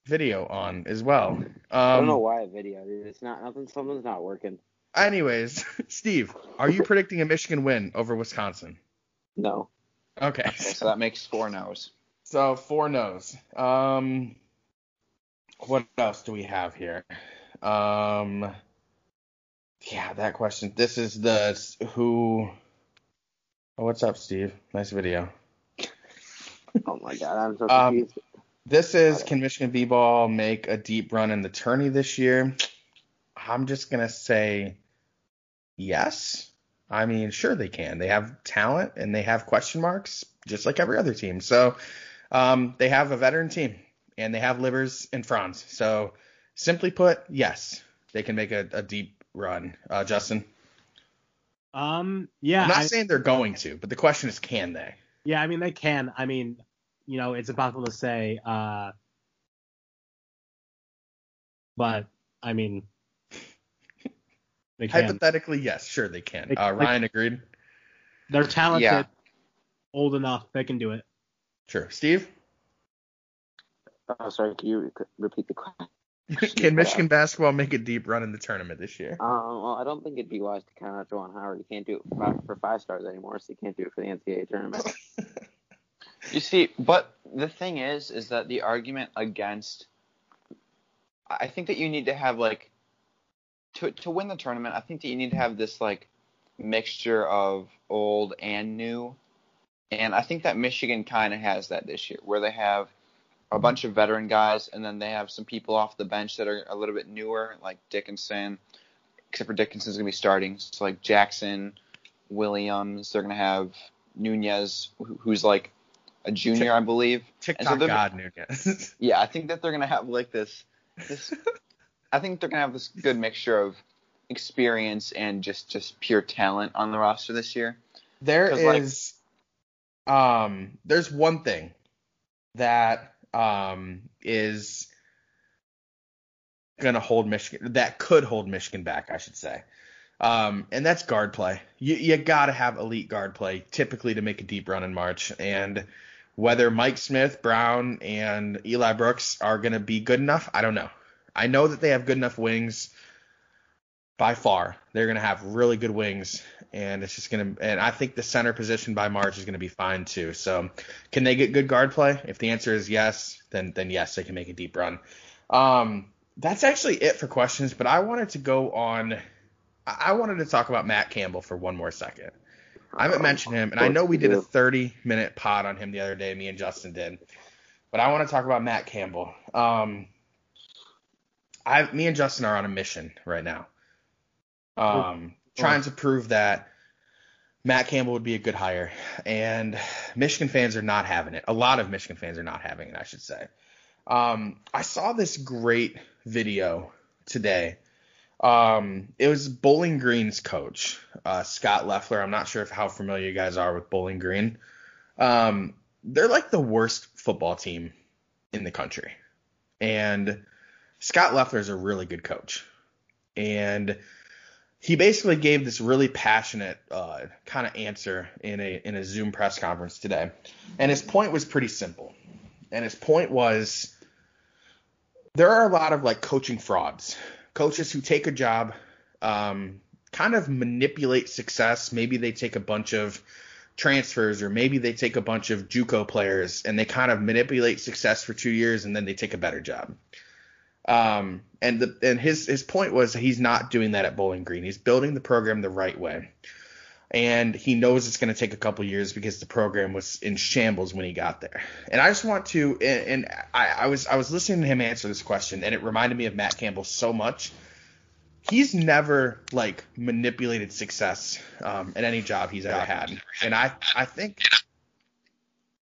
video on as well. Um, I don't know why a video. It's not nothing. Something's not working. Anyways, Steve, are you predicting a Michigan win over Wisconsin? No. Okay. Okay, so that makes four no's. So four no's. Um, what else do we have here? Um, yeah, that question. This is the who. Oh, what's up, Steve? Nice video. Oh my god, I'm so Um. This is can Michigan B-ball make a deep run in the tourney this year? I'm just gonna say yes. I mean, sure they can. They have talent and they have question marks, just like every other team. So, Um, they have a veteran team, and they have Livers and Franz. So, simply put, yes, they can make a, a deep run. Uh, Justin, Um, yeah, I'm not I- saying they're going to, but the question is, can they? yeah. I mean, they can. I mean, you know, it's impossible to say. Uh, but I mean, they can. Hypothetically, yes, sure they can. They- Uh, like- Ryan agreed. They're talented, Yeah. old enough. They can do it. Sure. Steve, Oh, sorry. Can you repeat the question? can Michigan basketball make a deep run in the tournament this year? Um, well, I don't think it'd be wise to count out Juwan Howard. You can't do it for five, for five stars anymore, so you can't do it for the NCAA tournament. You see, but the thing is, is that the argument against, I think that you need to have like, to to win the tournament, I think that you need to have this like mixture of old and new, and I think that Michigan kind of has that this year, where they have a bunch of veteran guys, and then they have some people off the bench that are a little bit newer, like Dickinson, except for Dickinson's gonna be starting, so like Jackson, Williams, they're gonna have Nunez, who's like a junior, I believe. TikTok they're- God Nunez. Yeah, I think that they're gonna have like this. This, I think they're gonna have this good mixture of experience and just just pure talent on the roster this year. There 'Cause, like- um, there's one thing that um is gonna hold Michigan that could hold Michigan back, I should say. Um, and that's guard play. You you gotta have elite guard play typically to make a deep run in March. And whether Mike Smith, Brown, and Eli Brooks are gonna be good enough, I don't know. I know that they have good enough wings. By far, they're gonna have really good wings, and it's just gonna. And I think the center position by March is gonna be fine too. So, can they get good guard play? If the answer is yes, then then yes, they can make a deep run. Um, that's actually it for questions. But I wanted to go on. I I wanted to talk about Matt Campbell for one more second. I haven't mentioned him, and I know we did a 30 minute pod on him the other day. Me and Justin did, but I want to talk about Matt Campbell. Um, I, me and Justin are on a mission right now, um, trying to prove that Matt Campbell would be a good hire, and Michigan fans are not having it. A lot of Michigan fans are not having it, I should say. Um, I saw this great video today. Um, it was Bowling Green's coach, uh, Scot Loeffler. I'm not sure if how familiar you guys are with Bowling Green. Um, they're like the worst football team in the country, and Scot Loeffler is a really good coach, and he basically gave this really passionate uh, kind of answer in a in a Zoom press conference today, and his point was pretty simple, and his point was there are a lot of like coaching frauds, coaches who take a job, um, kind of manipulate success. Maybe they take a bunch of transfers or maybe they take a bunch of JUCO players and they kind of manipulate success for two years and then they take a better job. Um, and the, and his his point was he's not doing that at Bowling Green. He's building the program the right way, and he knows it's going to take a couple years because the program was in shambles when he got there. And I just want to and, and I, I was I was listening to him answer this question, and it reminded me of Matt Campbell so much. He's never like manipulated success um, at any job he's ever had, and I I think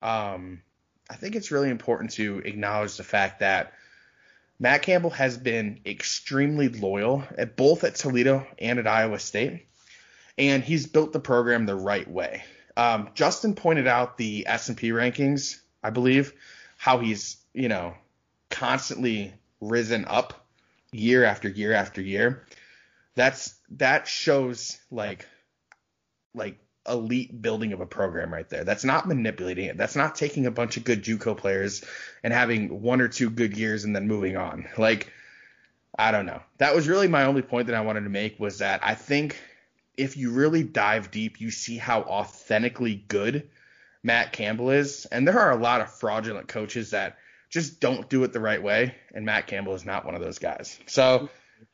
um I think it's really important to acknowledge the fact that Matt Campbell has been extremely loyal at both at Toledo and at Iowa State, and he's built the program the right way. Um, Justin pointed out the S&P rankings, I believe, how he's you know constantly risen up year after year after year. That's that shows like like elite building of a program right there. That's not manipulating it. That's not taking a bunch of good JUCO players and having one or two good years and then moving on. Like I don't know. That was really my only point that I wanted to make was that I think if you really dive deep, you see how authentically good Matt Campbell is. And there are a lot of fraudulent coaches that just don't do it the right way, and Matt Campbell is not one of those guys. So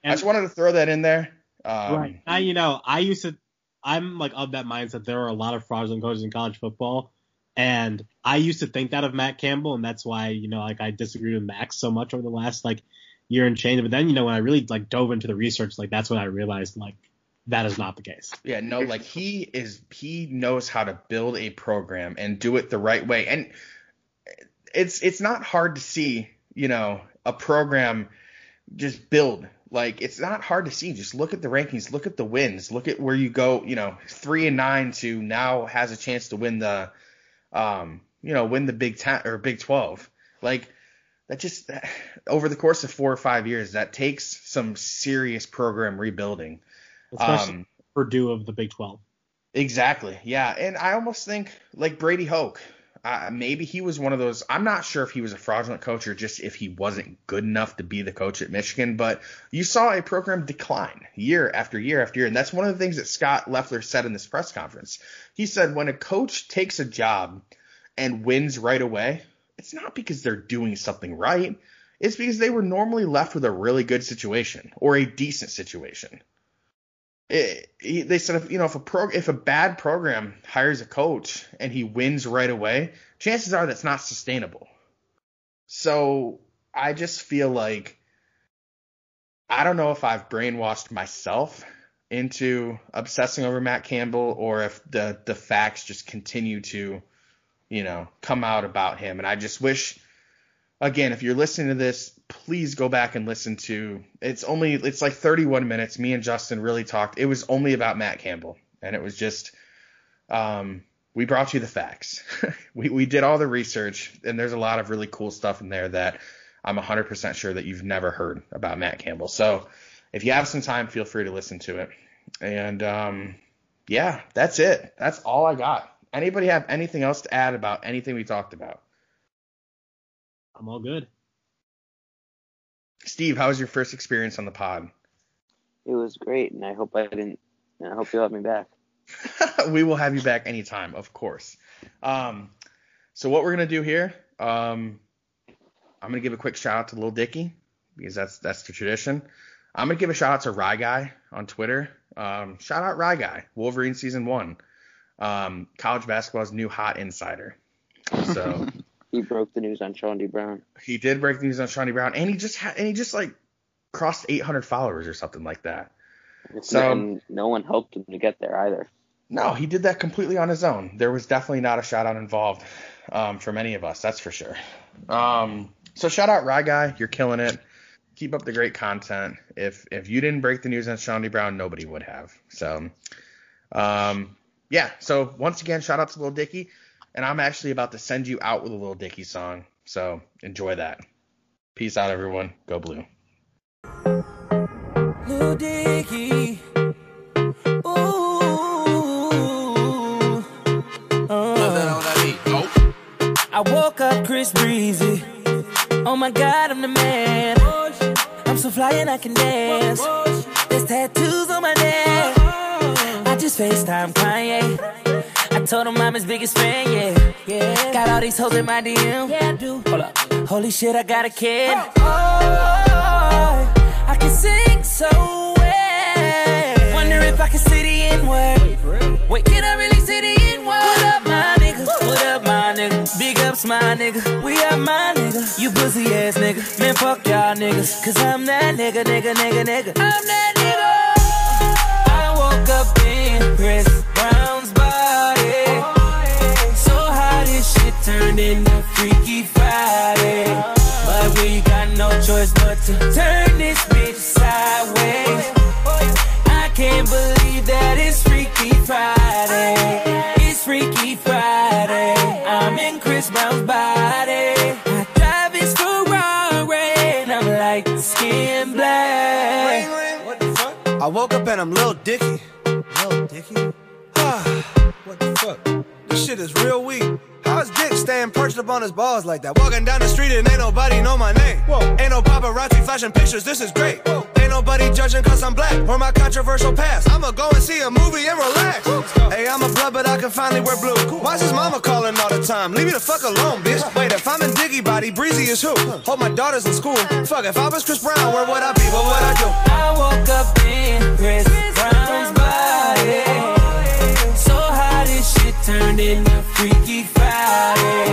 I just wanted to throw that in there. Um, right. Now you know, I used to I'm like of that mindset there are a lot of fraudulent coaches in college football. And I used to think that of Matt Campbell, and that's why, you know, like I disagreed with Max so much over the last like year and change. But then, you know, when I really like dove into the research, like that's when I realized like that is not the case. Yeah, no, like he is he knows how to build a program and do it the right way. And it's it's not hard to see, you know, a program just build. Like it's not hard to see. Just look at the rankings, look at the wins, look at where you go. You know, three and nine to now has a chance to win the, um, you know, win the Big Ten or Big Twelve. Like that just over the course of four or five years, that takes some serious program rebuilding. Especially um, Purdue of the Big Twelve. Exactly. Yeah, and I almost think like Brady Hoke. Uh, maybe he was one of those. I'm not sure if he was a fraudulent coach or just if he wasn't good enough to be the coach at Michigan. But you saw a program decline year after year after year, and that's one of the things that Scot Loeffler said in this press conference. He said when a coach takes a job and wins right away, it's not because they're doing something right. It's because they were normally left with a really good situation or a decent situation it, he, they said if you know if a pro if a bad program hires a coach and he wins right away, chances are that's not sustainable. So I just feel like I don't know if I've brainwashed myself into obsessing over Matt Campbell or if the the facts just continue to you know come out about him and I just wish again if you're listening to this please go back and listen to it's only it's like 31 minutes. Me and justin really talked. It was only about matt campbell. And it was just um we brought you the facts. We, we did all the research and there's a lot of really cool stuff in there that i'm 100% sure that you've never heard about matt campbell. So if you have some time feel free to listen to it. And um yeah that's it. That's all i got. Anybody have anything else to add about anything we talked about i'm all good Steve, how was your first experience on the pod? It was great, and I hope I didn't. I hope you'll have me back. we will have you back anytime, of course. Um, so what we're gonna do here, um, I'm gonna give a quick shout out to Lil Dicky because that's that's the tradition. I'm gonna give a shout out to Rye Guy on Twitter. Um, shout out Rye Guy, Wolverine season one, um, college basketball's new hot insider. So he broke the news on Chaundee Brown. He did break the news on Chaundee Brown, and he just had, and he just like crossed 800 followers or something like that. so and no one helped him to get there either. No, he did that completely on his own. There was definitely not a shout out involved um, from any of us, that's for sure. Um, so shout out Rye Guy, you're killing it. Keep up the great content. If if you didn't break the news on Chaundee Brown, nobody would have. So, um, yeah. So once again, shout out to Little Dicky and I'm actually about to send you out with a little Dicky song. So enjoy that. Peace out, everyone. Go blue. Lil Dicky. Ooh. Uh. I woke up Chris Breezy. Oh my god, I'm the man. I'm so fly and I can dance. There's tattoos on my neck. I just FaceTime Kanye. Told him I'm his biggest fan, yeah. yeah. Got all these hoes in my DM. Yeah, I do. Hold up. Holy shit, I got a kid. Oh, oh, oh I can sing so well. Wonder if I can see the N-word. Wait, can I really see the N-word? What up, my nigga? What up, my nigga? Big ups, my nigga. We are my nigga. You pussy ass nigga. Man, fuck y'all niggas. Cause I'm that nigga, nigga, nigga, nigga. I'm that nigga. I woke up in Chris Brown's turned into Freaky Friday. But we got no choice but to turn this bitch sideways. I can't believe that it's Freaky Friday. It's Freaky Friday. I'm in Chris Brown's body. I drive his Ferrari, and I'm like skin black. What the fuck? I woke up and I'm Lil Dicky. Lil Dicky? what the fuck? This shit is real weak. How's Dick staying perched up on his balls like that? Walking down the street and ain't nobody know my name. Whoa. Ain't no paparazzi flashing pictures, this is great. Whoa. Ain't nobody judging cause I'm black or my controversial past. I'ma go and see a movie and relax. Hey, I'm a blood, but I can finally wear blue. Cool. Why's his mama calling all the time? Leave me the fuck alone, bitch. Wait, if I'm in Dicky body, Breezy is who? Hold my daughters in school. Fuck, if I was Chris Brown, where would I be? What would I do? I woke up in Chris Brown's body. So how this shit turned into Freaky Friday.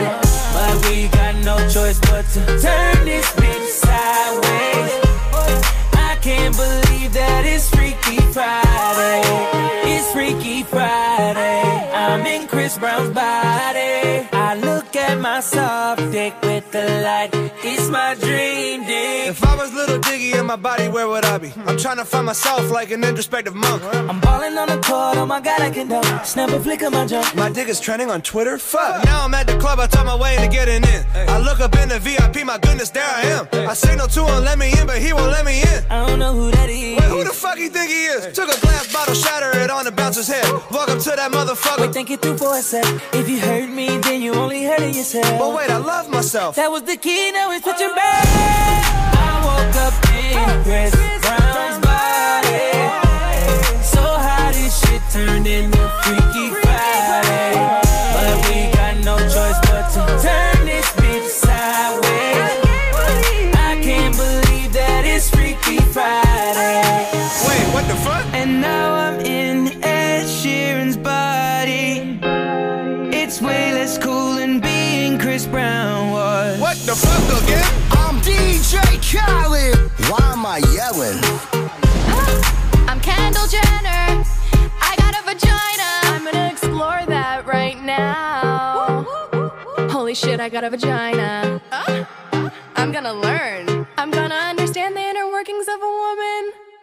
But we got no choice but to turn this bitch sideways. I can't believe that it's Freaky Friday. It's Freaky Friday. I'm in Chris Brown's body. I look at my soft dick with the light. It's my dream. If I was little Dicky in my body, where would I be? I'm trying to find myself like an introspective monk. I'm balling on the court, oh my god, I can dunk. Snap a flick of my junk. My dick is trending on Twitter. Fuck. Now I'm at the club, I talk my way into getting in. I look up in the VIP, my goodness, there I am. I signal to him, let me in, but he won't let me in. I don't know who that is. Wait, who the fuck you think he is? Took a glass bottle, shatter it on the bouncer's head. Welcome to that motherfucker. Wait, think it through for a sec. If you hurt me, then you only hurting yourself. But wait, I love myself. That was the key, now it's switching back. I woke up in Chris Brown's body. So how this shit turned into Freaky Friday. But we got no choice but to turn this bitch sideways. I can't believe that it's Freaky Friday. Wait, what the fuck? And now I'm in Ed Sheeran's body. It's way less cool than being Chris Brown Khaled. Why am I yelling? I'm Kendall Jenner. I got a vagina. I'm gonna explore that right now. Holy shit, I got a vagina. I'm gonna learn. I'm gonna.